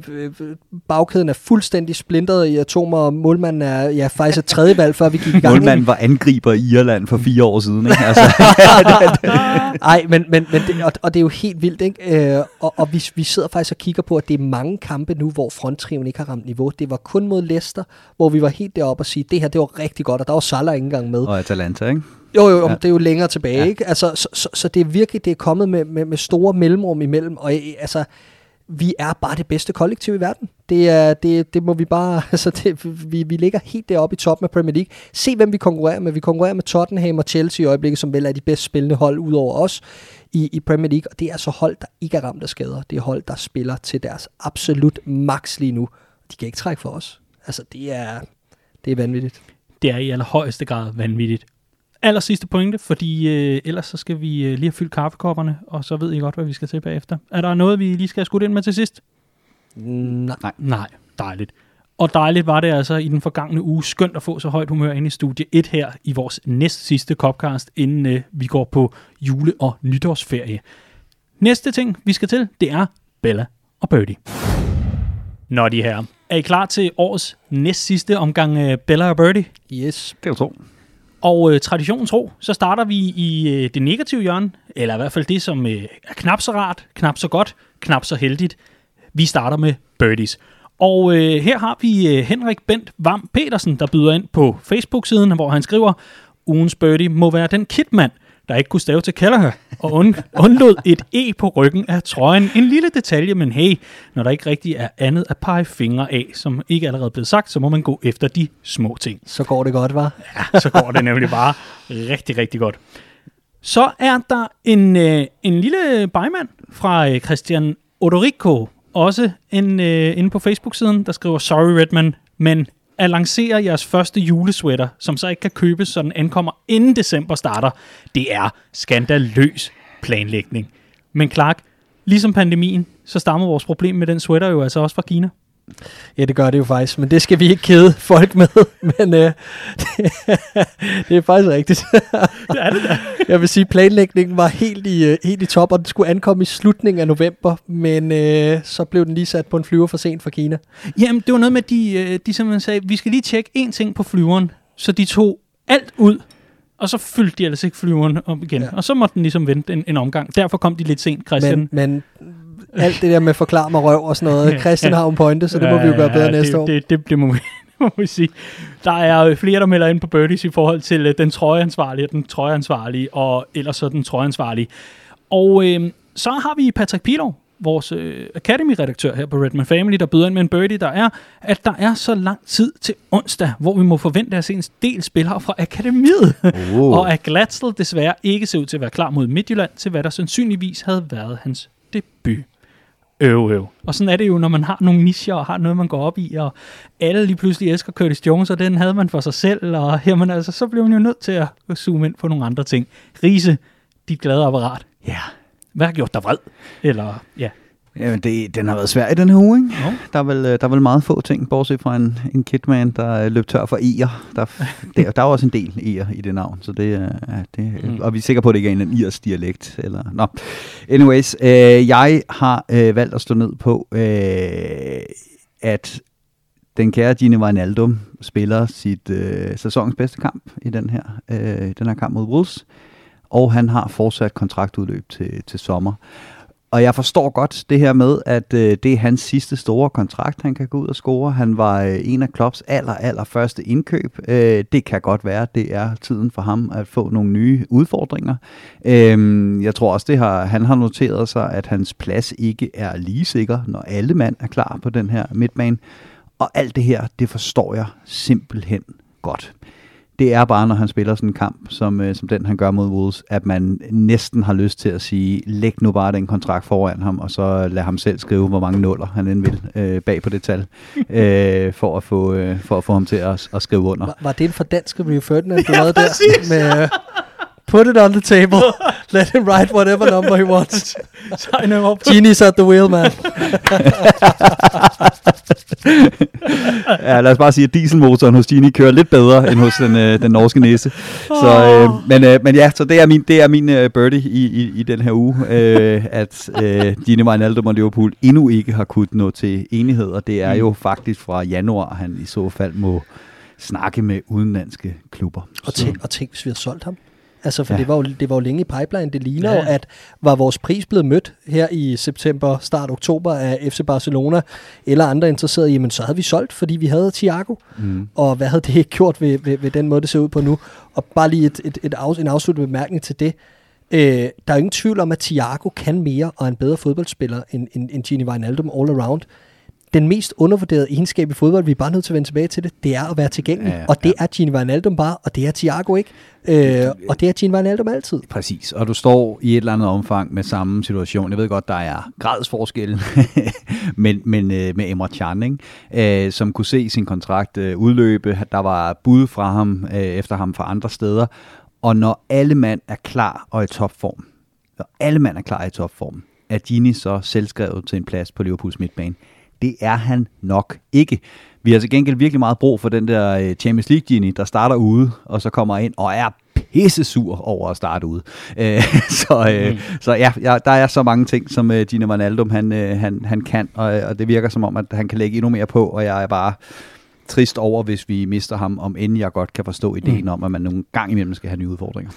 bagkæden er fuldstændig splintret i atomer, og målmanden er ja, faktisk et tredje valg, før vi gik i gang. Målmanden var angriber i Irland for fire år siden. Ikke? Altså, Nej, men, men, men det, og, og det er jo helt vildt, ikke? Øh, og og vi, vi sidder faktisk og kigger på, at det er mange kampe nu, hvor fronttriven ikke har ramt niveau. Det var kun mod Leicester, hvor vi var helt deroppe og sige, det her, det var rigtig godt, og der var Salah ikke engang med. og Atalanta, ikke? Jo, jo, jo, Ja. det er jo længere tilbage, Ja. ja. ikke? Altså, så, så, så det er virkelig, det er kommet med, med, med store mellemrum imellem, og øh, altså, vi er bare det bedste kollektiv i verden. Det, er, det, det må vi bare, altså, det, vi, vi ligger helt deroppe i toppen af Premier League. Se, hvem vi konkurrerer med. Vi konkurrerer med Tottenham og Chelsea i øjeblikket, som vel er de bedst spillende hold ud over os i, i Premier League, og det er altså hold, der ikke er ramt af skader. Det er hold, der spiller til deres absolut max lige nu. De kan ikke trække for os. Altså, det er, det er vanvittigt. Det er i allerhøjeste grad vanvittigt. Aller sidste pointe, fordi øh, ellers så skal vi øh, lige have fyldt kaffekopperne, og så ved I godt, hvad vi skal til bagefter. Er der noget, vi lige skal have skudt ind med til sidst? Nej. Nej, dejligt. Og dejligt var det altså i den forgangne uge skønt at få så højt humør ind i studie 1 her i vores næst sidste Copcast, inden øh, vi går på jule- og nytårsferie. Næste ting, vi skal til, det er Bella og Birdie. Nå, de her. Er I klar til årets næst sidste omgang øh, Bella og Birdie? Yes. Det er to. Og øh, traditionen tro, så starter vi i øh, det negative hjørne, eller i hvert fald det, som øh, er knap så rart, knap så godt, knap så heldigt. Vi starter med birdies. Og øh, her har vi øh, Henrik Bent Vam Petersen, der byder ind på Facebook-siden, hvor han skriver, ugens birdie må være den kitmand, der ikke kunne stave til Kelleher, og und- undlod et E på ryggen af trøjen. En lille detalje, men hey, når der ikke rigtig er andet at pege fingre af, som ikke allerede er blevet sagt, så må man gå efter de små ting. Så går det godt, var. Ja, så går det nemlig bare rigtig, rigtig godt. Så er der en, øh, en lille bymand fra øh, Christian Odorico, også en, øh, inde på Facebook-siden, der skriver, Sorry Redman, men at lancere jeres første julesweater, som så ikke kan købes, så den ankommer inden december starter, det er skandaløs planlægning. Men Clark, ligesom pandemien, så stammer vores problem med den sweater jo altså også fra Kina. Ja, det gør det jo faktisk, men det skal vi ikke kede folk med. Men øh, det, det er faktisk rigtigt. Det er det da. Jeg vil sige, planlægningen var helt i, øh, helt i top, og den skulle ankomme i slutningen af november, men øh, så blev den lige sat på en flyver for sent fra Kina. Jamen, det var noget med, at de, øh, de simpelthen sagde, vi skal lige tjekke én ting på flyveren. Så de tog alt ud, og så fyldte de ellers ikke flyveren op igen. Ja. Og så måtte den ligesom vente en, en omgang. Derfor kom de lidt sent, Christian. Men, men alt det der med forklar mig røv og sådan noget, Christian har en pointe, så det må vi jo gøre bedre Ja, næste det, år. Det, det, det må, vi, må vi sige. Der er øh, flere, der melder ind på Birdies i forhold til øh, den trøjeansvarlige og den trøjeansvarlige, og ellers så den trøjeansvarlige. Og øh, så har vi Patrick Pilov, vores øh, Academy-redaktør her på Redman Family, der byder ind med en birdie, der er, at der er så lang tid til onsdag, hvor vi må forvente at se en del spillere fra Akademiet. Oh. og at Glatzel desværre ikke ser ud til at være klar mod Midtjylland, til hvad der sandsynligvis havde været hans debut. Øv, øv. Og sådan er det jo, når man har nogle nicher og har noget, man går op i, og alle lige pludselig elsker Curtis Jones, og den havde man for sig selv, og jamen, altså, så bliver man jo nødt til at zoome ind på nogle andre ting. Riese, dit glade apparat. Ja. Hvad har gjort dig vred? Eller, ja. Jamen, det, den har været svær i den her uge, ikke? Jo. Der er, vel, øh, der er vel meget få ting, bortset fra en, en kitman, der øh, løb tør for e'er. Der, der, der er også en del e'er i det navn, så det, er- ja, det Mm. og vi er sikre på, at det ikke er en irsk dialekt. Eller, nå. Anyways, øh, jeg har øh, valgt at stå ned på, øh, at den kære Gini Wijnaldum spiller sit øh, sæsonens bedste kamp i den her, øh, den her kamp mod Wolves, og han har fortsat kontraktudløb til, til sommer. Og jeg forstår godt det her med, at øh, det er hans sidste store kontrakt, han kan gå ud og score. Han var øh, en af Klopps aller, aller første indkøb. Øh, det kan godt være, det er tiden for ham at få nogle nye udfordringer. Øh, jeg tror også, det har, han har noteret sig, at hans plads ikke er lige sikker, når alle mand er klar på den her midtbane. Og alt det her, det forstår jeg simpelthen godt det er bare, når han spiller sådan en kamp, som, øh, som den han gør mod Wolves, at man næsten har lyst til at sige, læg nu bare den kontrakt foran ham, og så lad ham selv skrive, hvor mange nuller han end vil øh, bag på det tal, øh, for, at få, øh, for at få ham til at, at skrive under. Var, var det en for dansk Rio Ferdinand, du lavede der? Med, uh, put it on the table. Let him write whatever number he wants. Sign him up. Genie's at the wheel, man. ja, lad os bare sige, at dieselmotoren hos Gini kører lidt bedre end hos den, øh, den norske næse. Så, øh, men, øh, men ja, så det er min, det er min øh, birdie i, i, i den her uge, øh, at øh, Gini Wijnaldum og Liverpool endnu ikke har kunnet nå til enighed, og det er jo faktisk fra januar, han i så fald må snakke med udenlandske klubber. Og tænk, og tænk, hvis vi havde solgt ham. Altså, for Ja. det, var jo, det var jo længe i pipeline. Det ligner Ja. ja. jo, at var vores pris blevet mødt her i september, start oktober af FC Barcelona, eller andre interesserede, jamen så havde vi solgt, fordi vi havde Thiago. Mm. Og hvad havde det ikke gjort ved, ved, ved den måde, det ser ud på nu? Og bare lige et, et, et af, en afsluttende bemærkning til det. Øh, der er jo ingen tvivl om, at Thiago kan mere og er en bedre fodboldspiller end, end, end Gini Wijnaldum all around. Den mest undervurderede egenskab i fodbold, vi er bare nødt til at vende tilbage til det, det er at være tilgængelig. Ja, ja, og det er Gini Wijnaldum bare, og det er Thiago ikke. Øh, og det er Gini Wijnaldum altid. Præcis, og du står i et eller andet omfang med samme situation. Jeg ved godt, der er gradsforskel, men, men øh, med Emre Can, ikke? Øh, som kunne se sin kontrakt øh, udløbe. Der var bud fra ham, øh, efter ham fra andre steder, Og når alle mand er klar og i topform, når alle mand er klar i topform, er Gini så selvskrevet til en plads på Liverpools midtbane? Det er han nok ikke. Vi har til gengæld virkelig meget brug for den der øh, Champions League Gini, der starter ude, og så kommer ind og er pisse sur over at starte ude. Øh, så, øh, mm. så ja, ja, der er så mange ting, som øh, Gini Wijnaldum han, øh, han, han kan, og, og det virker som om, at han kan lægge endnu mere på, og jeg er bare trist over, hvis vi mister ham, om end jeg godt kan forstå ideen mm. om, at man nogle gang imellem skal have nye udfordringer.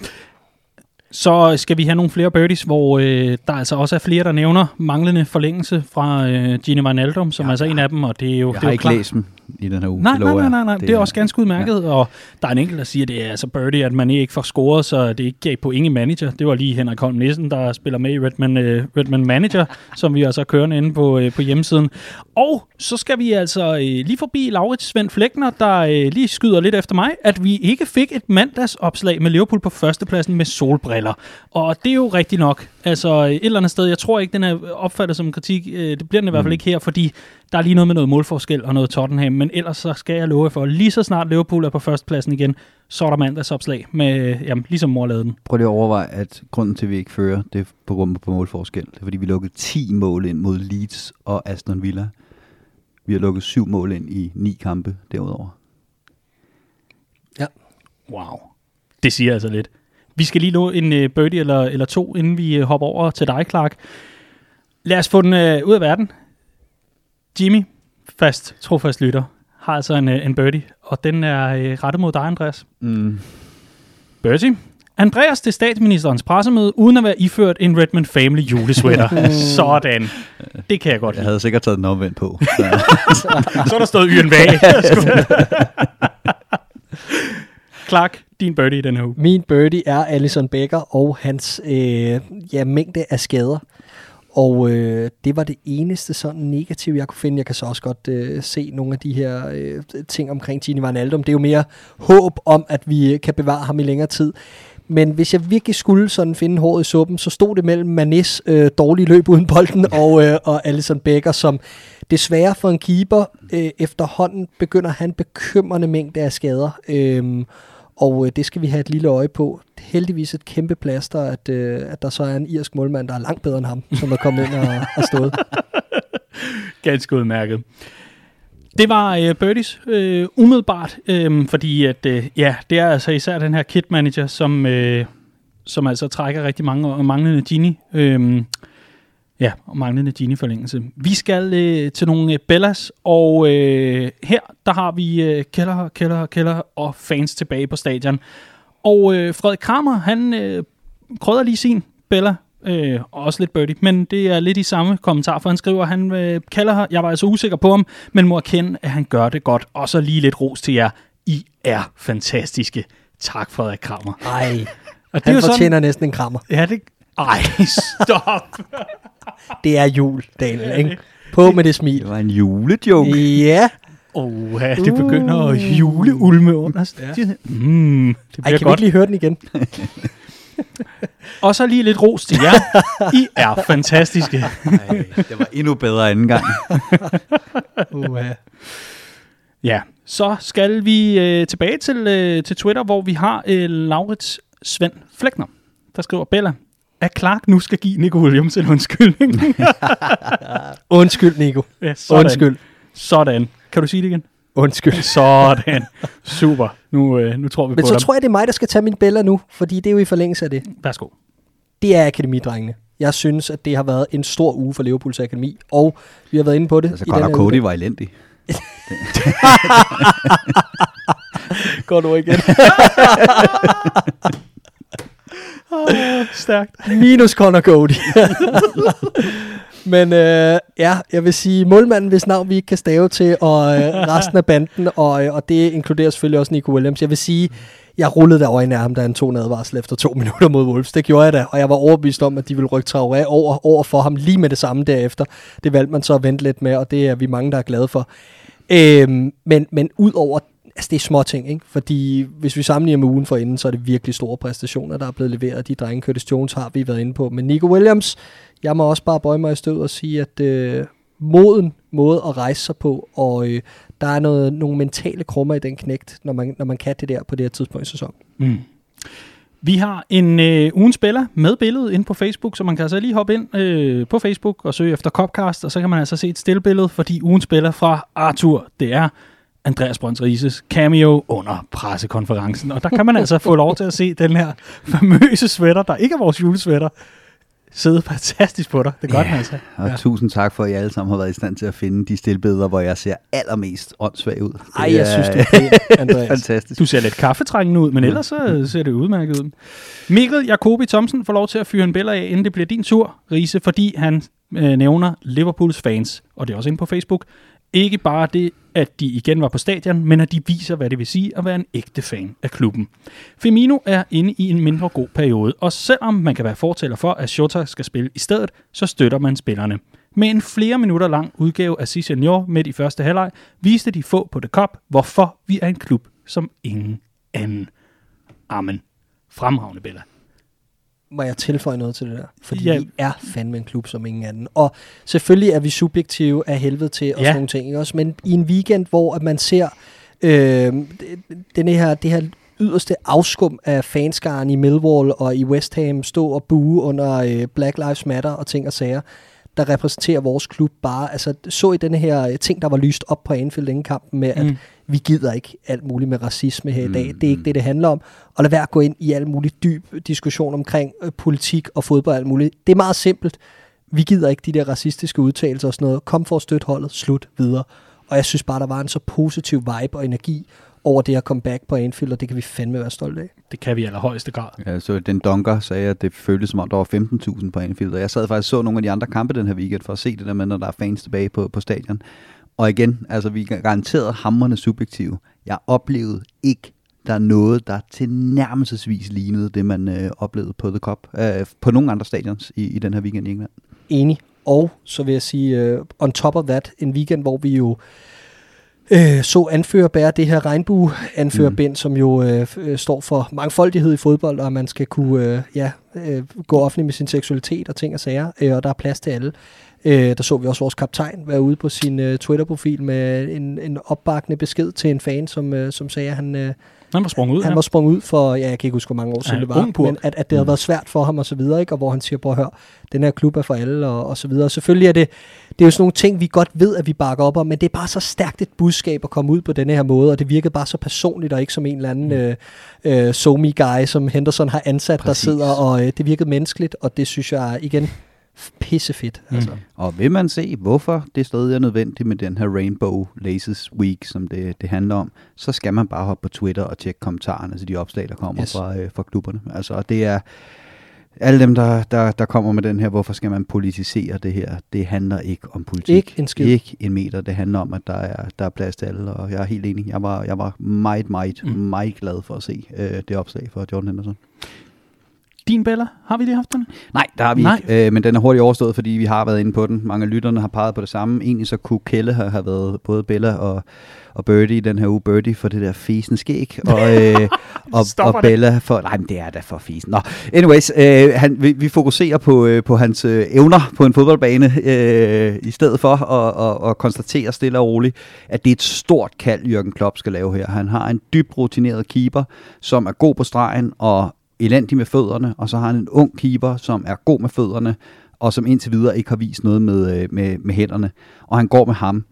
Så skal vi have nogle flere birdies, hvor øh, der altså også er flere, der nævner manglende forlængelse fra øh, Gini Wijnaldum, som ja, er altså en af dem, og det er jo... Jeg det er har jo ikke klart. læst dem i den her uge. Nej, det nej, nej, nej, nej. Det er også ganske udmærket, ja. og der er en enkelt, der siger, at det er altså birdie, at man ikke får scoret, så det ikke gav på ingen manager. Det var lige Henrik Holm Nissen, der spiller med i Redman, uh, Redman Manager, som vi altså kører inde på, uh, på hjemmesiden. Og så skal vi altså uh, lige forbi Laurits Svend Flækner, der uh, lige skyder lidt efter mig, at vi ikke fik et mandagsopslag med Liverpool på førstepladsen med solbriller. Og det er jo rigtigt nok. Altså et eller andet sted, jeg tror ikke, den er opfattet som kritik. Uh, det bliver den i hvert fald ikke her, fordi der er lige noget med noget målforskel og noget Tottenham, men ellers så skal jeg love for, lige så snart Liverpool er på førstepladsen igen, så er der mandagsopslag med, jamen, ligesom mor lavede den. Prøv lige at overveje, at grunden til, at vi ikke fører, det er på grund på målforskel. Det er, fordi vi lukkede 10 mål ind mod Leeds og Aston Villa. Vi har lukket 7 mål ind i 9 kampe derudover. Ja. Wow. Det siger altså lidt. Vi skal lige nå en uh, birdie eller, eller to, inden vi uh, hopper over til dig, Clark. Lad os få den uh, ud af verden. Jimmy, fast, trofast lytter, har altså en, uh, en birdie, og den er uh, rettet mod dig, Andreas. Mm. Birdie. Andreas til statsministerens pressemøde, uden at være iført en Redmond Family julesweater. Sådan. Det kan jeg godt Jeg lide. havde sikkert taget den omvendt på. Så. Så er der Yren bag. Clark, din birdie i den her uge. Min birdie er Alison Becker og hans øh, ja, mængde af skader. Og øh, det var det eneste sådan negative, jeg kunne finde. Jeg kan så også godt øh, se nogle af de her øh, ting omkring Gini Wijnaldum. Det er jo mere håb om, at vi øh, kan bevare ham i længere tid. Men hvis jeg virkelig skulle sådan finde håret i suppen, så stod det mellem Manes øh, dårlige løb uden bolden og, øh, og Alison Becker, som desværre for en keeper øh, efterhånden begynder han bekymrende mængde af skader. Øh, og øh, det skal vi have et lille øje på. Heldigvis et kæmpe plaster, at, øh, at der så er en irsk målmand, der er langt bedre end ham, som er kommet ind og har stået. Ganske udmærket. Det var øh, Birdies øh, umiddelbart, øh, fordi at, øh, ja, det er altså især den her kit manager, som, øh, som altså trækker rigtig mange og manglende Gini. Øh, ja, og manglende Gini-forlængelse. Vi skal øh, til nogle øh, Bellas, og øh, her der har vi øh, Keller, Keller, Keller og fans tilbage på stadion. Og øh, Frederik Kramer, han øh, krydder lige sin Bella, øh, og også lidt birdie, men det er lidt i samme kommentar, for han skriver, han øh, kalder her, jeg var altså usikker på ham, men må erkende, at han gør det godt. Og så lige lidt ros til jer. I er fantastiske. Tak, Frederik Kramer. Ej, Og han fortjener næsten en krammer. Ja, det... Ej, stop. Det er jul, Daniel, ikke? På med det smil. Det var en julejoke. Ja. Oh, ja, det begynder at juleulme under. Ja. Mm, det Ej, bliver kan vi godt. ikke lige høre den igen? Og så lige lidt ros til jer. I er fantastiske. Ej, det var endnu bedre anden gang. Uh, Ja, så skal vi øh, tilbage til, øh, til Twitter, hvor vi har øh, Laurits Svend Flækner, der skriver, Bella, at Clark nu skal give Nico Williams en undskyldning. Undskyld, Nico. ja, sådan. Undskyld. Sådan. Kan du sige det igen? Undskyld. Sådan. Super. Nu, øh, nu tror vi Men på så dig. tror jeg, det er mig, der skal tage min Bella nu, fordi det er jo i forlængelse af det. Værsgo. Det er akademidrengene. Jeg synes, at det har været en stor uge for Liverpools Akademi, og vi har været inde på det. Altså, i Connor Cody var elendig. Går du igen. Stærkt. Minus Connor Cody. Men øh, ja, jeg vil sige, målmanden, hvis navn vi ikke kan stave til, og øh, resten af banden, og, øh, og det inkluderer selvfølgelig også Nico Williams. Jeg vil sige, jeg rullede der i af ham, da han tog en advarsel efter to minutter mod Wolves. Det gjorde jeg da, og jeg var overbevist om, at de ville rykke Traoré over, over for ham lige med det samme derefter. Det valgte man så at vente lidt med, og det er vi mange, der er glade for. Øhm, men, men ud over altså det er små ting, ikke? Fordi hvis vi sammenligner med ugen for inden, så er det virkelig store præstationer, der er blevet leveret. De drenge, Curtis Jones har vi været inde på. Men Nico Williams, jeg må også bare bøje mig i stød og sige, at øh, moden måde at rejse sig på, og øh, der er noget, nogle mentale krummer i den knægt, når man, når man kan det der på det her tidspunkt i sæsonen. Mm. Vi har en øh, ugen spiller med billede inde på Facebook, så man kan altså lige hoppe ind øh, på Facebook og søge efter Copcast, og så kan man altså se et stillbillede, fordi ugen spiller fra Arthur, det er Andreas Brøns Rises cameo under pressekonferencen. Og der kan man altså få lov til at se den her famøse sweater, der ikke er vores julesweater, sidde fantastisk på dig. Det er godt, Ja, altså. Og ja. tusind tak for, at I alle sammen har været i stand til at finde de stillbilleder, hvor jeg ser allermest åndssvag ud. Ej, jeg synes, det er Andreas. fantastisk. Du ser lidt kaffetrængende ud, men ellers så ser det udmærket ud. Mikkel Jacobi Thomsen får lov til at fyre en billede af, inden det bliver din tur, Riese, fordi han øh, nævner Liverpools fans, og det er også inde på Facebook, ikke bare det, at de igen var på stadion, men at de viser, hvad det vil sige at være en ægte fan af klubben. Firmino er inde i en mindre god periode, og selvom man kan være fortæller for, at Shota skal spille i stedet, så støtter man spillerne. Med en flere minutter lang udgave af Cisse Senior midt i første halvleg, viste de få på The Cup, hvorfor vi er en klub som ingen anden. Amen. Fremragende, Bella. Må jeg tilføje noget til det der? Fordi Ja. vi er fandme en klub som ingen anden. Og selvfølgelig er vi subjektive af helvede til og Ja. sådan nogle ting. Ikke? Også, men i en weekend, hvor at man ser øh, den her, det her yderste afskum af fanskaren i Millwall og i West Ham stå og bue under øh, Black Lives Matter og ting og sager, der repræsenterer vores klub bare. Altså, så i denne her øh, ting, der var lyst op på Anfield inden kampen med, at Mm. Vi gider ikke alt muligt med racisme her i dag. Mm, Det er ikke mm. det, det handler om. Og lad være at gå ind i alt muligt dyb diskussion omkring øh, politik og fodbold og alt muligt. Det er meget simpelt. Vi gider ikke de der racistiske udtalelser og sådan noget. Kom for at støtte holdet, slut videre. Og jeg synes bare, der var en så positiv vibe og energi over det at komme back på Anfield, og det kan vi fandme være stolte af. Det kan vi i allerhøjeste grad. Ja, så den donker sagde, at det føltes som om, der var 15.000 på Anfield. Og jeg sad faktisk så nogle af de andre kampe den her weekend, for at se det der med, når der er fans tilbage på, på stadion. Og igen, altså vi er garanteret hammerne subjektive. Jeg oplevede ikke, der er noget, der tilnærmelsesvis lignede det, man øh, oplevede på The Cup. Øh, på nogle andre stadions i, i den her weekend i England. Enig. Og så vil jeg sige, uh, on top of that, en weekend, hvor vi jo øh, så anfører bære det her regnbue anførerbind, mm. som jo øh, øh, står for mangfoldighed i fodbold, og man skal kunne øh, ja, øh, gå offentlig med sin seksualitet og ting og sager, øh, og der er plads til alle. Øh, der så vi også vores kaptajn være ude på sin øh, Twitter-profil med en, en opbakkende besked til en fan, som, øh, som sagde, at han, øh, Han var sprunget ud han her. var sprunget ud for, ja, jeg kan ikke huske, hvor mange år siden Ja, det var, ung purk. men at, at det havde Mm. været svært for ham og så videre, ikke? og hvor han siger, prøv at høre, den her klub er for alle og, og så videre. Og selvfølgelig er det, det er jo sådan nogle ting, vi godt ved, at vi bakker op om, men det er bare så stærkt et budskab at komme ud på denne her måde, og det virkede bare så personligt, og ikke som en eller anden øh, øh, somi guy som Henderson har ansat, Præcis. der sidder, og øh, det virkede menneskeligt, og det synes jeg igen pissefedt. Mm. Altså. Og vil man se, hvorfor det stadig er nødvendigt med den her Rainbow Laces Week, som det, det handler om, så skal man bare hoppe på Twitter og tjekke kommentarerne til de opslag, der kommer Yes. fra, øh, fra klubberne. Altså, og det er alle dem, der, der, der kommer med den her, hvorfor skal man politisere det her, det handler ikke om politik. Ikke en skid. Ikke en meter. Det handler om, at der er, der er plads til alle, og jeg er helt enig. Jeg var, jeg var meget, meget, Mm. mm. meget glad for at se øh, det opslag fra Jordan Henderson. Din Bella, har vi lige haft den? Nej, der har vi Nej. ikke, øh, men den er hurtigt overstået, fordi vi har været inde på den. Mange af lytterne har peget på det samme. Egentlig så kunne Kelle have, have været både Bella og, og Birdie i den her uge. Birdie for det der fesen skæg, og, øh, og, og. Bella for... Nej, men det er da for fesen. Nå, anyways, øh, han, vi, vi fokuserer på, øh, på hans øh, evner på en fodboldbane, øh, i stedet for at, at, at konstatere stille og roligt, at det er et stort kald, Jørgen Klopp skal lave her. Han har en dybt rutineret keeper, som er god på stregen og elendig med fødderne, og så har han en ung keeper, som er god med fødderne, og som indtil videre ikke har vist noget med, øh, med, med hænderne. Og han går med ham.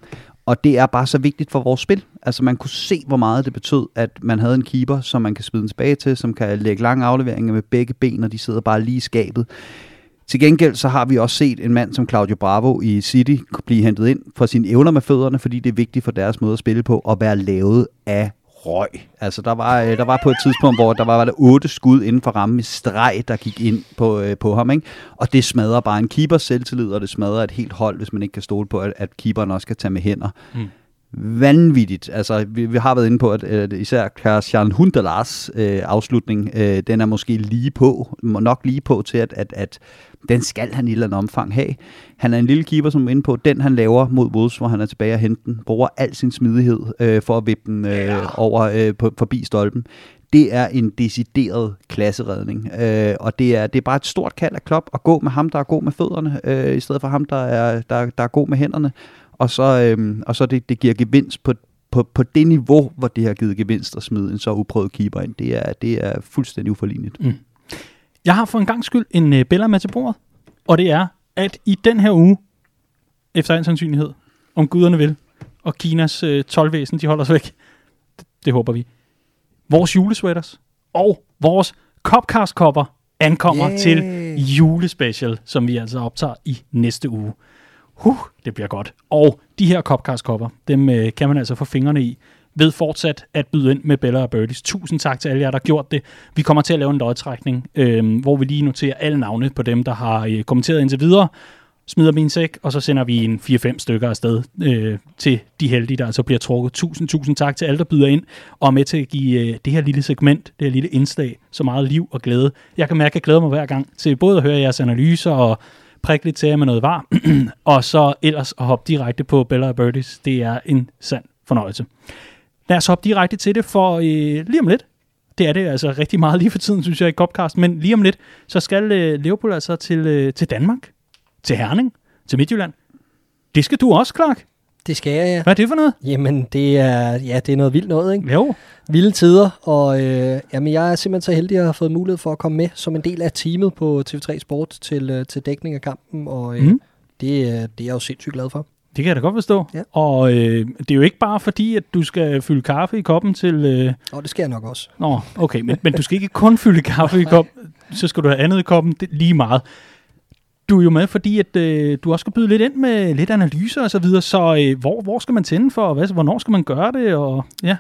Og det er bare så vigtigt for vores spil. Altså man kunne se, hvor meget det betød, at man havde en keeper, som man kan smide den tilbage til, som kan lægge lange afleveringer med begge ben, og de sidder bare lige i skabet. Til gengæld så har vi også set en mand som Claudio Bravo i City blive hentet ind for sine evner med fødderne, fordi det er vigtigt for deres måde at spille på, at være lavet af røg. Altså der var, øh, der var på et tidspunkt, hvor der var, var der otte skud inden for rammen i streg, der gik ind på, øh, på ham. Ikke? Og det smadrer bare en keepers selvtillid, og det smadrer et helt hold, hvis man ikke kan stole på, at, at keeperen også kan tage med hænder. Mm. Vanvittigt. Altså, vi, vi har været inde på, at øh, især Christian Hundelars øh, afslutning, øh, den er måske lige på, nok lige på til, at, at, at den skal han i et eller andet omfang have. Han er en lille keeper, som er inde på, den han laver mod Wolves, hvor han er tilbage og hente den, bruger al sin smidighed øh, for at vippe den øh, over øh, på, forbi stolpen. Det er en decideret klasseredning, øh, og det er, det er bare et stort kald af Klopp at gå med ham, der er god med fødderne, øh, i stedet for ham, der er, der, der er god med hænderne og så, øhm, og så det, det giver gevinst på, på, på det niveau, hvor det har givet gevinst at smide en så uprøvet keeper ind, det er, det er fuldstændig uforligneligt. Mm. Jeg har for en gang skyld en øh, billede med til bordet, og det er, at i den her uge, efter en sandsynlighed, om guderne vil, og Kinas øh, tolvvæsen, de holder os væk, det, det håber vi, vores julesweaters og vores Copcast-kopper ankommer yeah. til julespecial, som vi altså optager i næste uge. Huh, det bliver godt. Og de her Copcast-kopper, dem øh, kan man altså få fingrene i ved fortsat at byde ind med Bella og Birdies. Tusind tak til alle jer, der har gjort det. Vi kommer til at lave en lodtrækning, øh, hvor vi lige noterer alle navne på dem, der har øh, kommenteret indtil videre, smider min sæk, og så sender vi en 4-5 stykker afsted øh, til de heldige, der altså bliver trukket. Tusind, tusind tak til alle, der byder ind og er med til at give øh, det her lille segment, det her lille indslag, så meget liv og glæde. Jeg kan mærke, at jeg glæder mig hver gang til både at høre jeres analyser og prikke lidt til jer med noget var, og så ellers at hoppe direkte på Bella og Birdies. Det er en sand fornøjelse. Lad os hoppe direkte til det, for øh, lige om lidt, det er det altså rigtig meget lige for tiden, synes jeg, i Copcast, men lige om lidt, så skal øh, Liverpool altså til, øh, til Danmark til Herning, til Midtjylland. Det skal du også, Clark. Det skal jeg, ja. Hvad er det for noget? Jamen, det er, ja, det er noget vildt noget, ikke? Jo. Vilde tider, og øh, jamen, jeg er simpelthen så heldig at have fået mulighed for at komme med som en del af teamet på TV3 Sport til, øh, til dækning af kampen, og øh, mm. det, det er jeg jo sindssygt glad for. Det kan jeg da godt forstå. Ja. Og øh, det er jo ikke bare fordi, at du skal fylde kaffe i koppen til... Øh... Og det skal jeg nok også. Nå, okay, men, men du skal ikke kun fylde kaffe i koppen, så skal du have andet i koppen, det lige meget du er jo med, fordi at, øh, du også skal byde lidt ind med lidt analyser og så videre, så øh, hvor, hvor skal man tænde for, og hvad, hvornår skal man gøre det, og ja.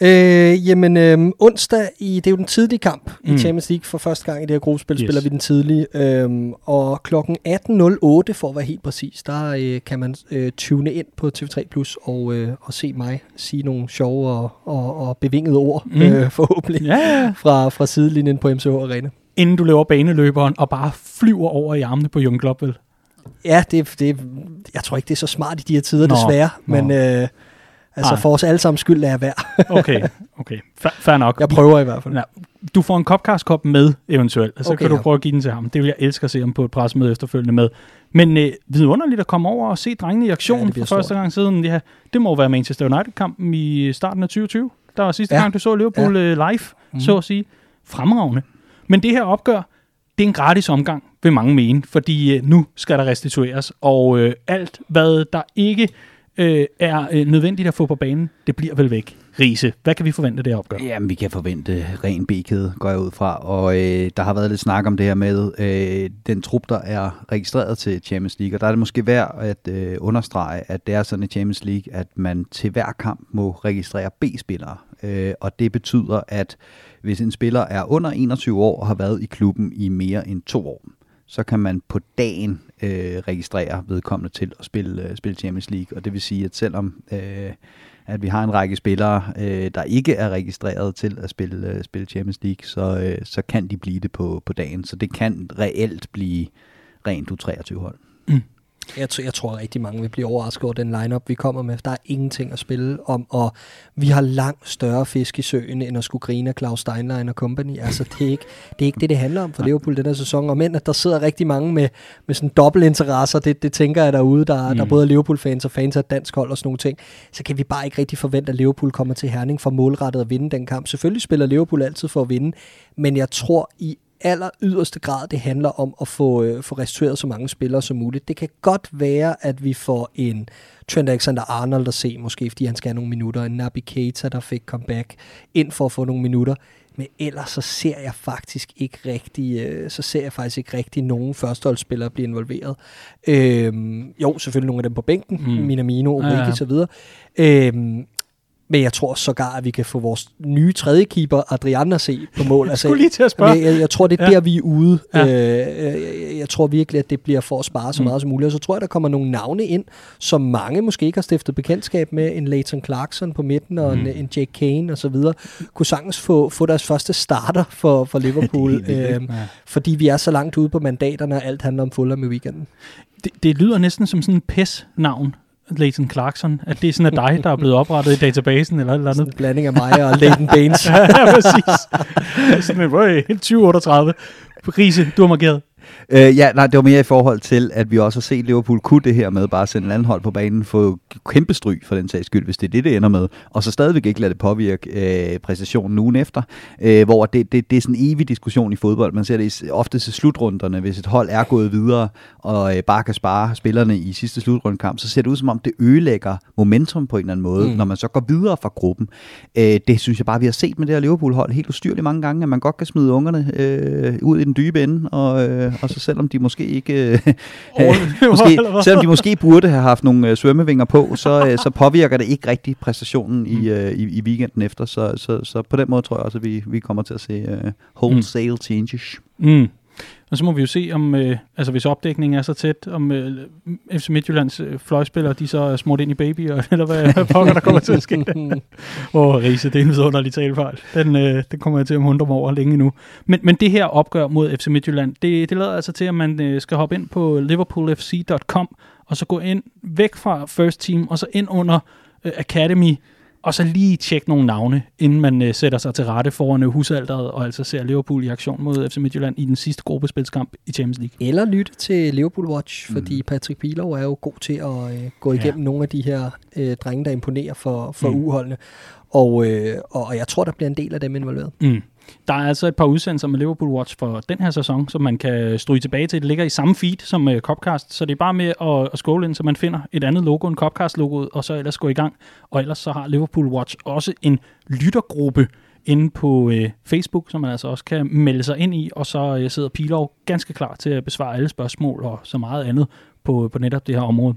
Øh, jamen, øh, onsdag, i, det er jo den tidlige kamp mm. i Champions League. For første gang i det her gruppespil yes. spiller vi den tidlige. Øh, og klokken 18.08, for at være helt præcis, der øh, kan man øh, tune ind på TV3 Plus og, øh, og se mig sige nogle sjove og, og, og bevingede ord, mm. øh, forhåbentlig, ja, ja. Fra, fra sidelinjen på MCH Arena inden du laver baneløberen og bare flyver over i armene på Jürgen Klopp, vel? Ja, det, det, jeg tror ikke, det er så smart i de her tider, nå, desværre. Nå. Men øh, altså, for os alle sammen skyld jeg være. okay, okay. Fair nok. Jeg prøver i hvert fald. Ja, du får en Copcast-kop med eventuelt, og så okay, kan du ja. prøve at give den til ham. Det vil jeg elske at se ham på et pressemøde efterfølgende med. Men øh, vidunderligt at komme over og se drengene i aktion ja, for første gang siden. Ja, det må være Manchester United-kampen i starten af 2020. Der var sidste ja. gang, du så Liverpool ja. Øh, live, mm. så at sige. Fremragende. Men det her opgør, det er en gratis omgang, vil mange mene, fordi øh, nu skal der restitueres, og øh, alt, hvad der ikke øh, er øh, nødvendigt at få på banen, det bliver vel væk. Riese, hvad kan vi forvente det opgør? Jamen, vi kan forvente ren bækhed, går jeg ud fra. Og øh, der har været lidt snak om det her med øh, den trup, der er registreret til Champions League. Og der er det måske værd at øh, understrege, at det er sådan i Champions League, at man til hver kamp må registrere B-spillere. Øh, og det betyder, at hvis en spiller er under 21 år og har været i klubben i mere end to år, så kan man på dagen øh, registrere vedkommende til at spille, øh, spille Champions League. Og det vil sige, at selvom øh, at vi har en række spillere, øh, der ikke er registreret til at spille, øh, spille Champions League, så, øh, så kan de blive det på, på dagen. Så det kan reelt blive rent U23-hold. Mm. Jeg, t- jeg tror rigtig mange vil blive overrasket over den lineup vi kommer med. Der er ingenting at spille om, og vi har langt større fisk i søen, end at skulle grine af Claus Steinlein og company. Altså, det er ikke det, er ikke det, det handler om for Liverpool den her sæson. Og men at der sidder rigtig mange med, med sådan dobbeltinteresser, det, det tænker jeg derude, der, mm. der er både Liverpool-fans og fans af dansk hold og sådan nogle ting, så kan vi bare ikke rigtig forvente, at Liverpool kommer til Herning for målrettet at vinde den kamp. Selvfølgelig spiller Liverpool altid for at vinde, men jeg tror i aller yderste grad, det handler om at få, øh, få restitueret så mange spillere som muligt. Det kan godt være, at vi får en Trent Alexander-Arnold at se, måske fordi han skal have nogle minutter, en Naby Keita, der fik comeback ind for at få nogle minutter. Men ellers så ser jeg faktisk ikke rigtig, øh, så ser jeg faktisk ikke rigtig nogen førsteholdsspillere blive involveret. Øhm, jo, selvfølgelig nogle af dem på bænken, mm. Minamino, Origi ja, ja. videre. Øhm, men jeg tror sågar, at vi kan få vores nye tredje keeper, Adrian, at se på mål. Altså, jeg lige til at spørge. Jeg, jeg, jeg tror, det er ja. der, vi er ude. Ja. Øh, jeg, jeg tror virkelig, at det bliver for at spare så mm. meget som muligt. Og så tror jeg, der kommer nogle navne ind, som mange måske ikke har stiftet bekendtskab med. En Leighton Clarkson på midten, og mm. en, en Jake Kane osv. Kunne sagtens få, få deres første starter for, for Liverpool. øh, ja. Fordi vi er så langt ude på mandaterne, og alt handler om Fulham i weekenden. Det, det lyder næsten som sådan en PES-navn. Leighton Clarkson, at det er sådan at dig, der er blevet oprettet i databasen eller eller andet. en blanding af mig og Leighton Baines. ja, præcis. sådan en, 2038. Riese, du har markeret Øh, ja, nej, det var mere i forhold til, at vi også har set Liverpool kunne det her med bare at sende en anden hold på banen, få kæmpe stryg for den sags skyld, hvis det er det, det ender med, og så stadigvæk ikke lade det påvirke øh, præstationen ugen efter, øh, hvor det, det, det er sådan en evig diskussion i fodbold. Man ser det ofte til slutrunderne, hvis et hold er gået videre og øh, bare kan spare spillerne i sidste slutrundekamp, så ser det ud som om, det ødelægger momentum på en eller anden måde, mm. når man så går videre fra gruppen. Øh, det synes jeg bare, vi har set med det her Liverpool-hold helt ustyrligt mange gange, at man godt kan smide ungerne øh, ud i den dybe ende, og, øh, og så selvom de måske ikke... Øh, måske, selvom de måske burde have haft nogle øh, svømmevinger på, så, øh, så påvirker det ikke rigtig præstationen i, øh, i, i weekenden efter. Så, så, så på den måde tror jeg også, at vi, vi kommer til at se øh, wholesale mm. changes. Mm. Og så må vi jo se, om øh, altså hvis opdækningen er så tæt, om øh, FC Midtjyllands øh, fløjspillere, de så er smurt ind i baby, og, eller hvad, hvad pokker der kommer til at ske. Åh, oh, Riese, det er en vidunderlig talefejl. Den, øh, den kommer jeg til at hundre mig over længe nu. Men, men det her opgør mod FC Midtjylland, det, det lader altså til, at man øh, skal hoppe ind på liverpoolfc.com, og så gå ind væk fra First Team, og så ind under øh, Academy, og så lige tjekke nogle navne, inden man øh, sætter sig til rette foran øh, husalderet, og altså ser Liverpool i aktion mod FC Midtjylland i den sidste gruppespilskamp i Champions League. Eller lytte til Liverpool Watch, mm. fordi Patrick Pilov er jo god til at øh, gå igennem ja. nogle af de her øh, drenge, der imponerer for, for mm. uholdene. Og, øh, og jeg tror, der bliver en del af dem involveret. Mm. Der er altså et par udsendelser med Liverpool Watch for den her sæson, som man kan stryge tilbage til. Det ligger i samme feed som uh, Copcast, så det er bare med at, at scrolle ind, så man finder et andet logo end Copcast-logoet, og så ellers gå i gang. Og ellers så har Liverpool Watch også en lyttergruppe inde på uh, Facebook, som man altså også kan melde sig ind i, og så uh, sidder Pilov ganske klar til at besvare alle spørgsmål og så meget andet på, på netop det her område.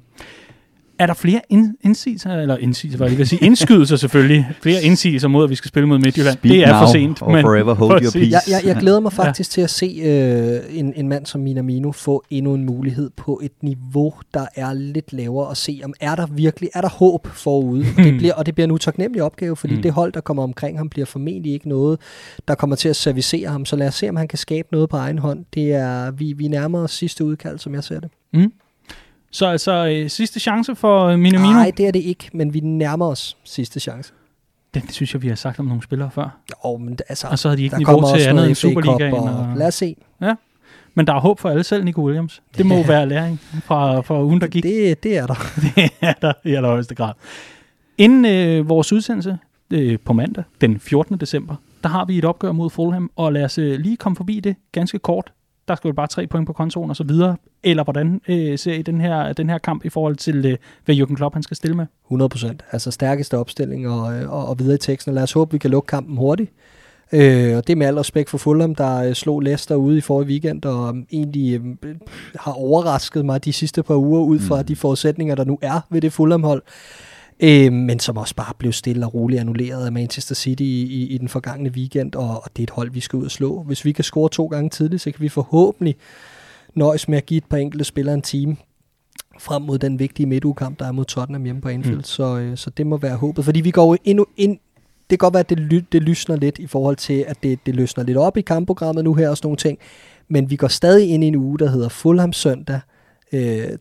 Er der flere ind, indsigelser, eller indsigelser, hvad jeg vil sige, indskydelser selvfølgelig, flere indsigelser mod, at vi skal spille mod Midtjylland? Speak det er for sent. Men forever hold your peace. Jeg, jeg, jeg glæder mig faktisk ja. til at se øh, en, en mand som Minamino få endnu en mulighed på et niveau, der er lidt lavere, og se, om er der virkelig, er der håb forude? Og det bliver, og det bliver en utaknemmelig opgave, fordi mm. det hold, der kommer omkring ham, bliver formentlig ikke noget, der kommer til at servicere ham. Så lad os se, om han kan skabe noget på egen hånd. Det er, vi, vi nærmer os sidste udkald, som jeg ser det. Mm. Så altså øh, sidste chance for øh, Minamino? Nej, det er det ikke, men vi nærmer os sidste chance. Det synes jeg, vi har sagt om nogle spillere før. Jo, men altså, og så har de ikke niveau til andet end Superligaen. Og... Og... Lad os se. Ja. Men der er håb for alle, selv Nico Williams. Det må være læring fra, fra ugen, der gik. Det, det er der. det er der i allerhøjeste grad. Inden øh, vores udsendelse øh, på mandag, den 14. december, der har vi et opgør mod Fulham, og lad os øh, lige komme forbi det ganske kort der skal jo bare tre point på kontoen og så videre, eller hvordan øh, ser I den her, den her kamp i forhold til, øh, hvad Jürgen Klopp han skal stille med? 100 procent. Altså stærkeste opstilling og, øh, og, og videre i teksten. Lad os håbe, vi kan lukke kampen hurtigt. Øh, og det med al respekt for Fulham, der øh, slog Leicester ude i forrige weekend, og egentlig øh, har overrasket mig de sidste par uger ud fra mm. de forudsætninger, der nu er ved det Fulham-hold øh, men som også bare blev stille og roligt annulleret af Manchester City i, i, i den forgangne weekend, og, og det er et hold, vi skal ud og slå. Hvis vi kan score to gange tidligt, så kan vi forhåbentlig nøjes med at give et par enkelte spillere en time frem mod den vigtige midtugekamp, der er mod Tottenham hjemme på Anfield. Mm. Så, øh, så det må være håbet, fordi vi går endnu ind, det kan godt være, at det, ly, det lysner lidt i forhold til, at det, det løsner lidt op i kampprogrammet nu her og sådan nogle ting, men vi går stadig ind i en uge, der hedder Fulham søndag, øh,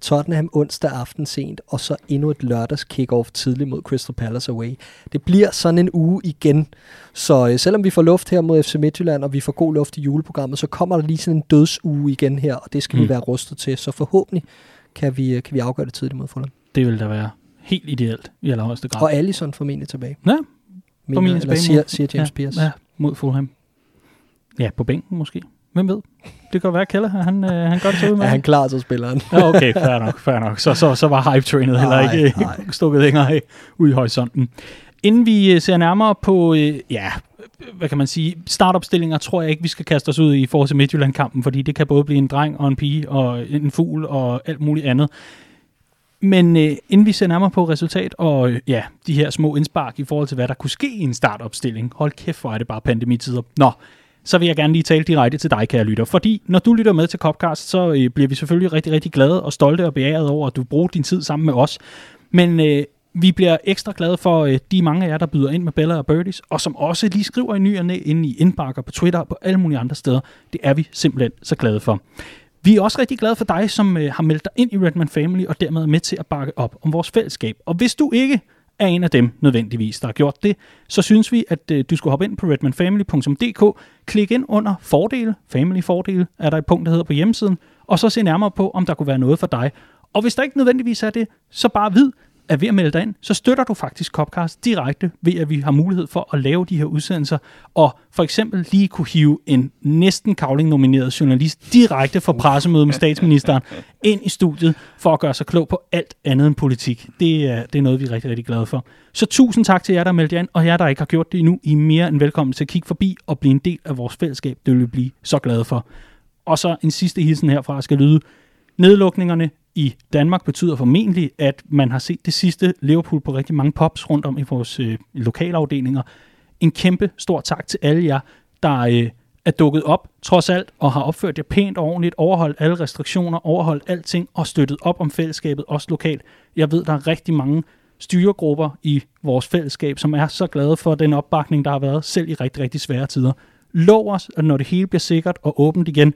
Tottenham onsdag aften sent, og så endnu et lørdags kick-off tidligt mod Crystal Palace away. Det bliver sådan en uge igen. Så øh, selvom vi får luft her mod FC Midtjylland, og vi får god luft i juleprogrammet, så kommer der lige sådan en dødsuge igen her, og det skal mm. vi være rustet til. Så forhåbentlig kan vi, øh, kan vi afgøre det tidligt mod Fulham. Det vil da være helt ideelt i allerhøjeste grad. Og Allison formentlig tilbage. Ja, formentlig tilbage. Siger, siger James ja, Pierce. Ja, mod Fulham. Ja, på bænken måske. Hvem ved? Det kan være, at Keller, han, øh, han gør det så ud med. Ja, han klarer sig spilleren. ja, okay, fair nok, fair nok. Så, så, så var hype-trainet heller ikke nej. stukket længere af ud i horisonten. Inden vi øh, ser nærmere på, øh, ja, hvad kan man sige, startopstillinger, tror jeg ikke, vi skal kaste os ud i forhold til Midtjylland-kampen, fordi det kan både blive en dreng og en pige og en fugl og alt muligt andet. Men øh, inden vi ser nærmere på resultat og øh, ja, de her små indspark i forhold til, hvad der kunne ske i en startopstilling, hold kæft, hvor er det bare pandemitider. Nå, så vil jeg gerne lige tale direkte til dig, kære lytter. Fordi når du lytter med til Copcast, så øh, bliver vi selvfølgelig rigtig, rigtig glade og stolte og beæret over, at du bruger din tid sammen med os. Men øh, vi bliver ekstra glade for øh, de mange af jer, der byder ind med Bella og Birdies, og som også lige skriver i ny og næ inde i indbakker på Twitter og på alle mulige andre steder. Det er vi simpelthen så glade for. Vi er også rigtig glade for dig, som øh, har meldt dig ind i Redman Family, og dermed er med til at bakke op om vores fællesskab. Og hvis du ikke er en af dem nødvendigvis, der har gjort det, så synes vi, at øh, du skulle hoppe ind på redmanfamily.dk, klik ind under fordele, family fordele, er der et punkt, der hedder på hjemmesiden, og så se nærmere på, om der kunne være noget for dig. Og hvis der ikke nødvendigvis er det, så bare vid, at ved at melde dig ind, så støtter du faktisk Copcast direkte ved, at vi har mulighed for at lave de her udsendelser, og for eksempel lige kunne hive en næsten kavling-nomineret journalist direkte fra pressemødet med statsministeren ind i studiet for at gøre sig klog på alt andet end politik. Det er, det er noget, vi er rigtig, rigtig glade for. Så tusind tak til jer, der meldte jer ind, og jer, der ikke har gjort det endnu, I er mere end velkommen til at kigge forbi og blive en del af vores fællesskab. Det vil vi blive så glade for. Og så en sidste hilsen herfra skal lyde. Nedlukningerne i Danmark betyder formentlig, at man har set det sidste Liverpool på rigtig mange pops rundt om i vores øh, lokalafdelinger. En kæmpe stor tak til alle jer, der øh, er dukket op trods alt og har opført jer pænt og ordentligt, overholdt alle restriktioner, overholdt alting og støttet op om fællesskabet, også lokalt. Jeg ved, der er rigtig mange styregrupper i vores fællesskab, som er så glade for den opbakning, der har været, selv i rigtig, rigtig svære tider. Lov os, at når det hele bliver sikkert og åbent igen,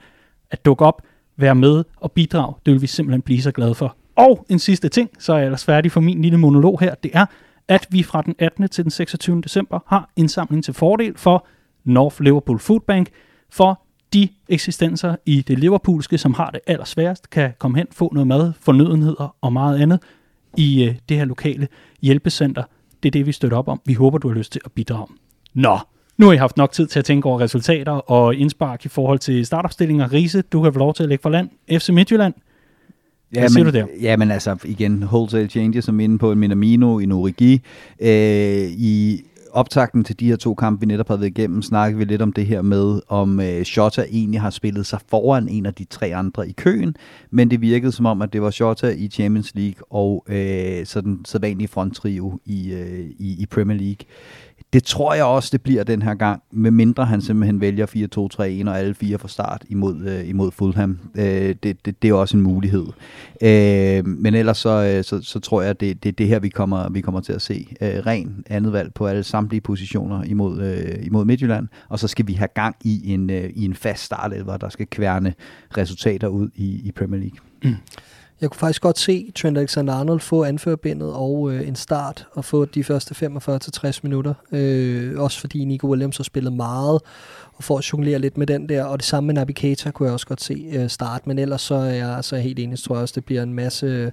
at dukke op være med og bidrage. Det vil vi simpelthen blive så glade for. Og en sidste ting, så er jeg ellers færdig for min lille monolog her, det er, at vi fra den 18. til den 26. december har indsamling til fordel for North Liverpool Food Bank, for de eksistenser i det liverpoolske, som har det allersværest, kan komme hen, få noget mad, fornødenheder og meget andet i øh, det her lokale hjælpecenter. Det er det, vi støtter op om. Vi håber, du har lyst til at bidrage. Nå, nu har I haft nok tid til at tænke over resultater og indspark i forhold til startopstillinger. Riese, du kan få lov til at lægge for land. FC Midtjylland, Ja, Hvad siger men, du der? Ja, men altså igen, wholesale changes som inde på en Minamino, en Origi. Øh, I optakten til de her to kampe, vi netop har været igennem, snakkede vi lidt om det her med, om øh, Shota egentlig har spillet sig foran en af de tre andre i køen, men det virkede som om, at det var Shota i Champions League og øh, så den sædvanlige fronttrio i, øh, i, i Premier League. Det tror jeg også, det bliver den her gang, med mindre han simpelthen vælger 4-2-3-1 og alle fire fra start imod, øh, imod Fulham. Øh, det, det, det er også en mulighed. Øh, men ellers så, øh, så, så tror jeg, det er det, det her, vi kommer, vi kommer til at se. Øh, ren andet valg på alle samtlige positioner imod, øh, imod Midtjylland, og så skal vi have gang i en, øh, i en fast startelver, der skal kværne resultater ud i, i Premier League. Mm. Jeg kunne faktisk godt se Trent Alexander-Arnold få anførbindet og øh, en start og få de første 45-60 minutter. Øh, også fordi Nico Williams har spillet meget og får at jonglere lidt med den der. Og det samme med Keita kunne jeg også godt se øh, start. Men ellers så er jeg altså helt enig, tror jeg også, det bliver en masse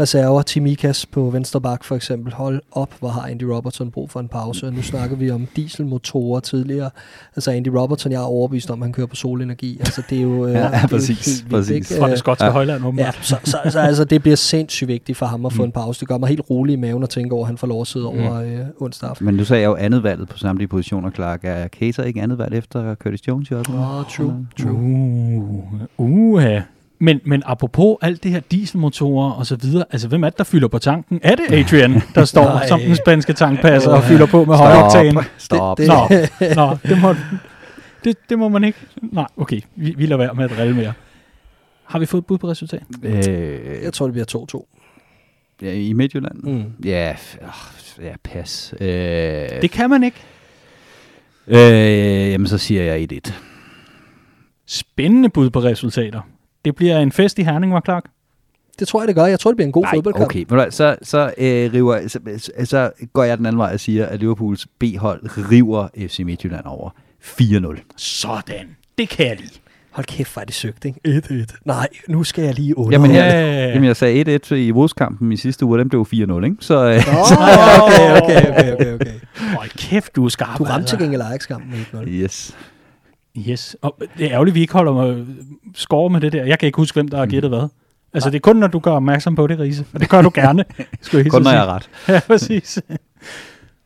reserver. Timikas på venstre bak for eksempel. Hold op, hvor har Andy Robertson brug for en pause. Og nu snakker vi om dieselmotorer tidligere. Altså Andy Robertson, jeg er overbevist om, at han kører på solenergi. Altså det er jo, øh, Ja, det er jo præcis, helt vildt, præcis. ikke? fra det skotske Ja. ja. højland, Ja, så, så, så altså, det bliver sindssygt vigtigt for ham at få Mm. en pause. Det gør mig helt rolig i maven at tænke over, at han får lov at sidde over øh, onsdag aften. Men nu sagde jeg jo andet valget på samtlige positioner, Clark. Er Keita ikke andet valg efter Curtis Jones? Jo? Åh, true, true. Uh, uh, ja. Men, men apropos alt det her dieselmotorer og så videre, altså hvem er det, der fylder på tanken? Er det Adrian, der står Nej. som den spanske tankpasser og fylder på med højoktan? Stop. Det- Nå, nå det, må, det, det må man ikke. Nej, okay, vi, vi lader være med at drille mere. Har vi fået et bud på resultat? Øh, Jeg tror, det bliver 2-2. ja, I Midtjylland? Mm. Ja, åh, ja, pas. Øh, Det kan man ikke. Øh, jamen, så siger jeg 1-1. Spændende bud på resultater. Det bliver en fest i Herning, var Clark. Det tror jeg, det gør. Jeg tror, det bliver en god Nej, fodboldkamp. okay. Hvad, Så, så, øh, river, så, så, så går jeg den anden vej og siger, at Liverpools B-hold river FC Midtjylland over 4-0. Sådan. Det kan jeg lide. Hold kæft, hvor er det søgt, ikke? 1-1. Nej, nu skal jeg lige under. Jamen, Ja. jeg, jamen, jeg sagde 1-1 i Wolves-kampen i sidste uge, og den blev 4-0, ikke? Så ja, okay, okay, okay, okay, okay. Hold kæft, du er skarp. Du ramte altså. til gengæld Ajax-kampen med 1-0. yes. Yes. Og det er ærgerligt, at vi ikke holder mig score med det der. Jeg kan ikke huske, hvem der har gættet hvad. Altså, det er kun, når du gør opmærksom på det, Riese. Og det gør du gerne. Skulle jeg Kun når jeg er ret. Ja, præcis.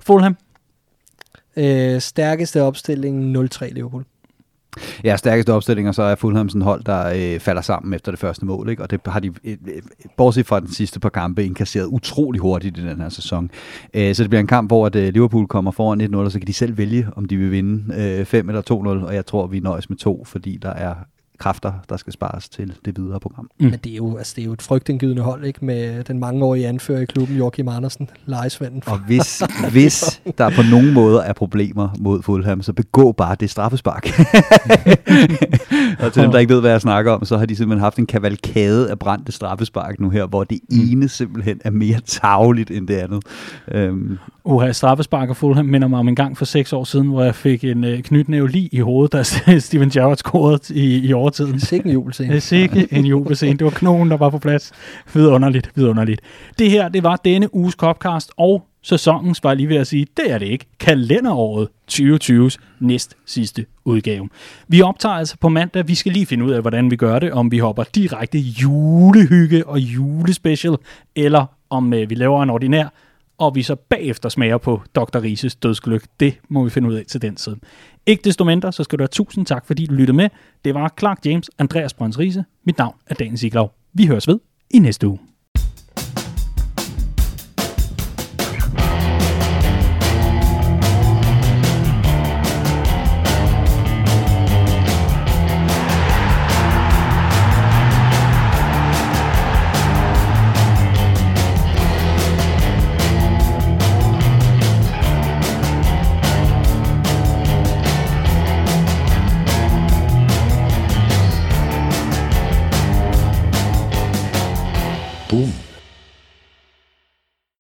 Fulham. Øh, stærkeste opstilling 0-3 Liverpool. Ja, stærkeste opstillinger, så er Fulham sådan hold, der øh, falder sammen efter det første mål, ikke? og det har de, øh, øh, bortset fra den sidste par kampe, indkasseret utrolig hurtigt i den her sæson. Øh, så det bliver en kamp, hvor at, øh, Liverpool kommer foran 1-0, og så kan de selv vælge, om de vil vinde øh, 5 eller 2-0, og jeg tror, vi nøjes med 2, fordi der er kræfter, der skal spares til det videre program. Mm. Men det er, jo, altså, det er jo et frygtindgydende hold, ikke? Med den mangeårige anfører i klubben, Joachim Andersen, lejesvenden. Og hvis, hvis der på nogen måder er problemer mod Fulham, så begå bare det straffespark. og til dem, der ikke ved, hvad jeg snakker om, så har de simpelthen haft en kavalkade af brændte straffespark nu her, hvor det mm. ene simpelthen er mere tageligt end det andet. Øhm. Uha, straffespark og Fulham minder mig om en gang for seks år siden, hvor jeg fik en øh, knytnæve lige i hovedet, da Steven Gerrard scorede i, i fortiden. Sikke en jubelscene. Sikke en jubelscene. Det var knogen, der var på plads. Vidunderligt, vidunderligt. Det her, det var denne uges Copcast, og sæsonens, var jeg lige ved at sige, det er det ikke, kalenderåret 2020's næst sidste udgave. Vi optager altså på mandag, vi skal lige finde ud af, hvordan vi gør det, om vi hopper direkte julehygge og julespecial, eller om øh, vi laver en ordinær, og vi så bagefter smager på Dr. Rises dødsgløk. Det må vi finde ud af til den side. Ikke desto mindre, så skal du have tusind tak, fordi du lyttede med. Det var Clark James, Andreas Brøns Riese. Mit navn er Daniel Siglov. Vi høres ved i næste uge.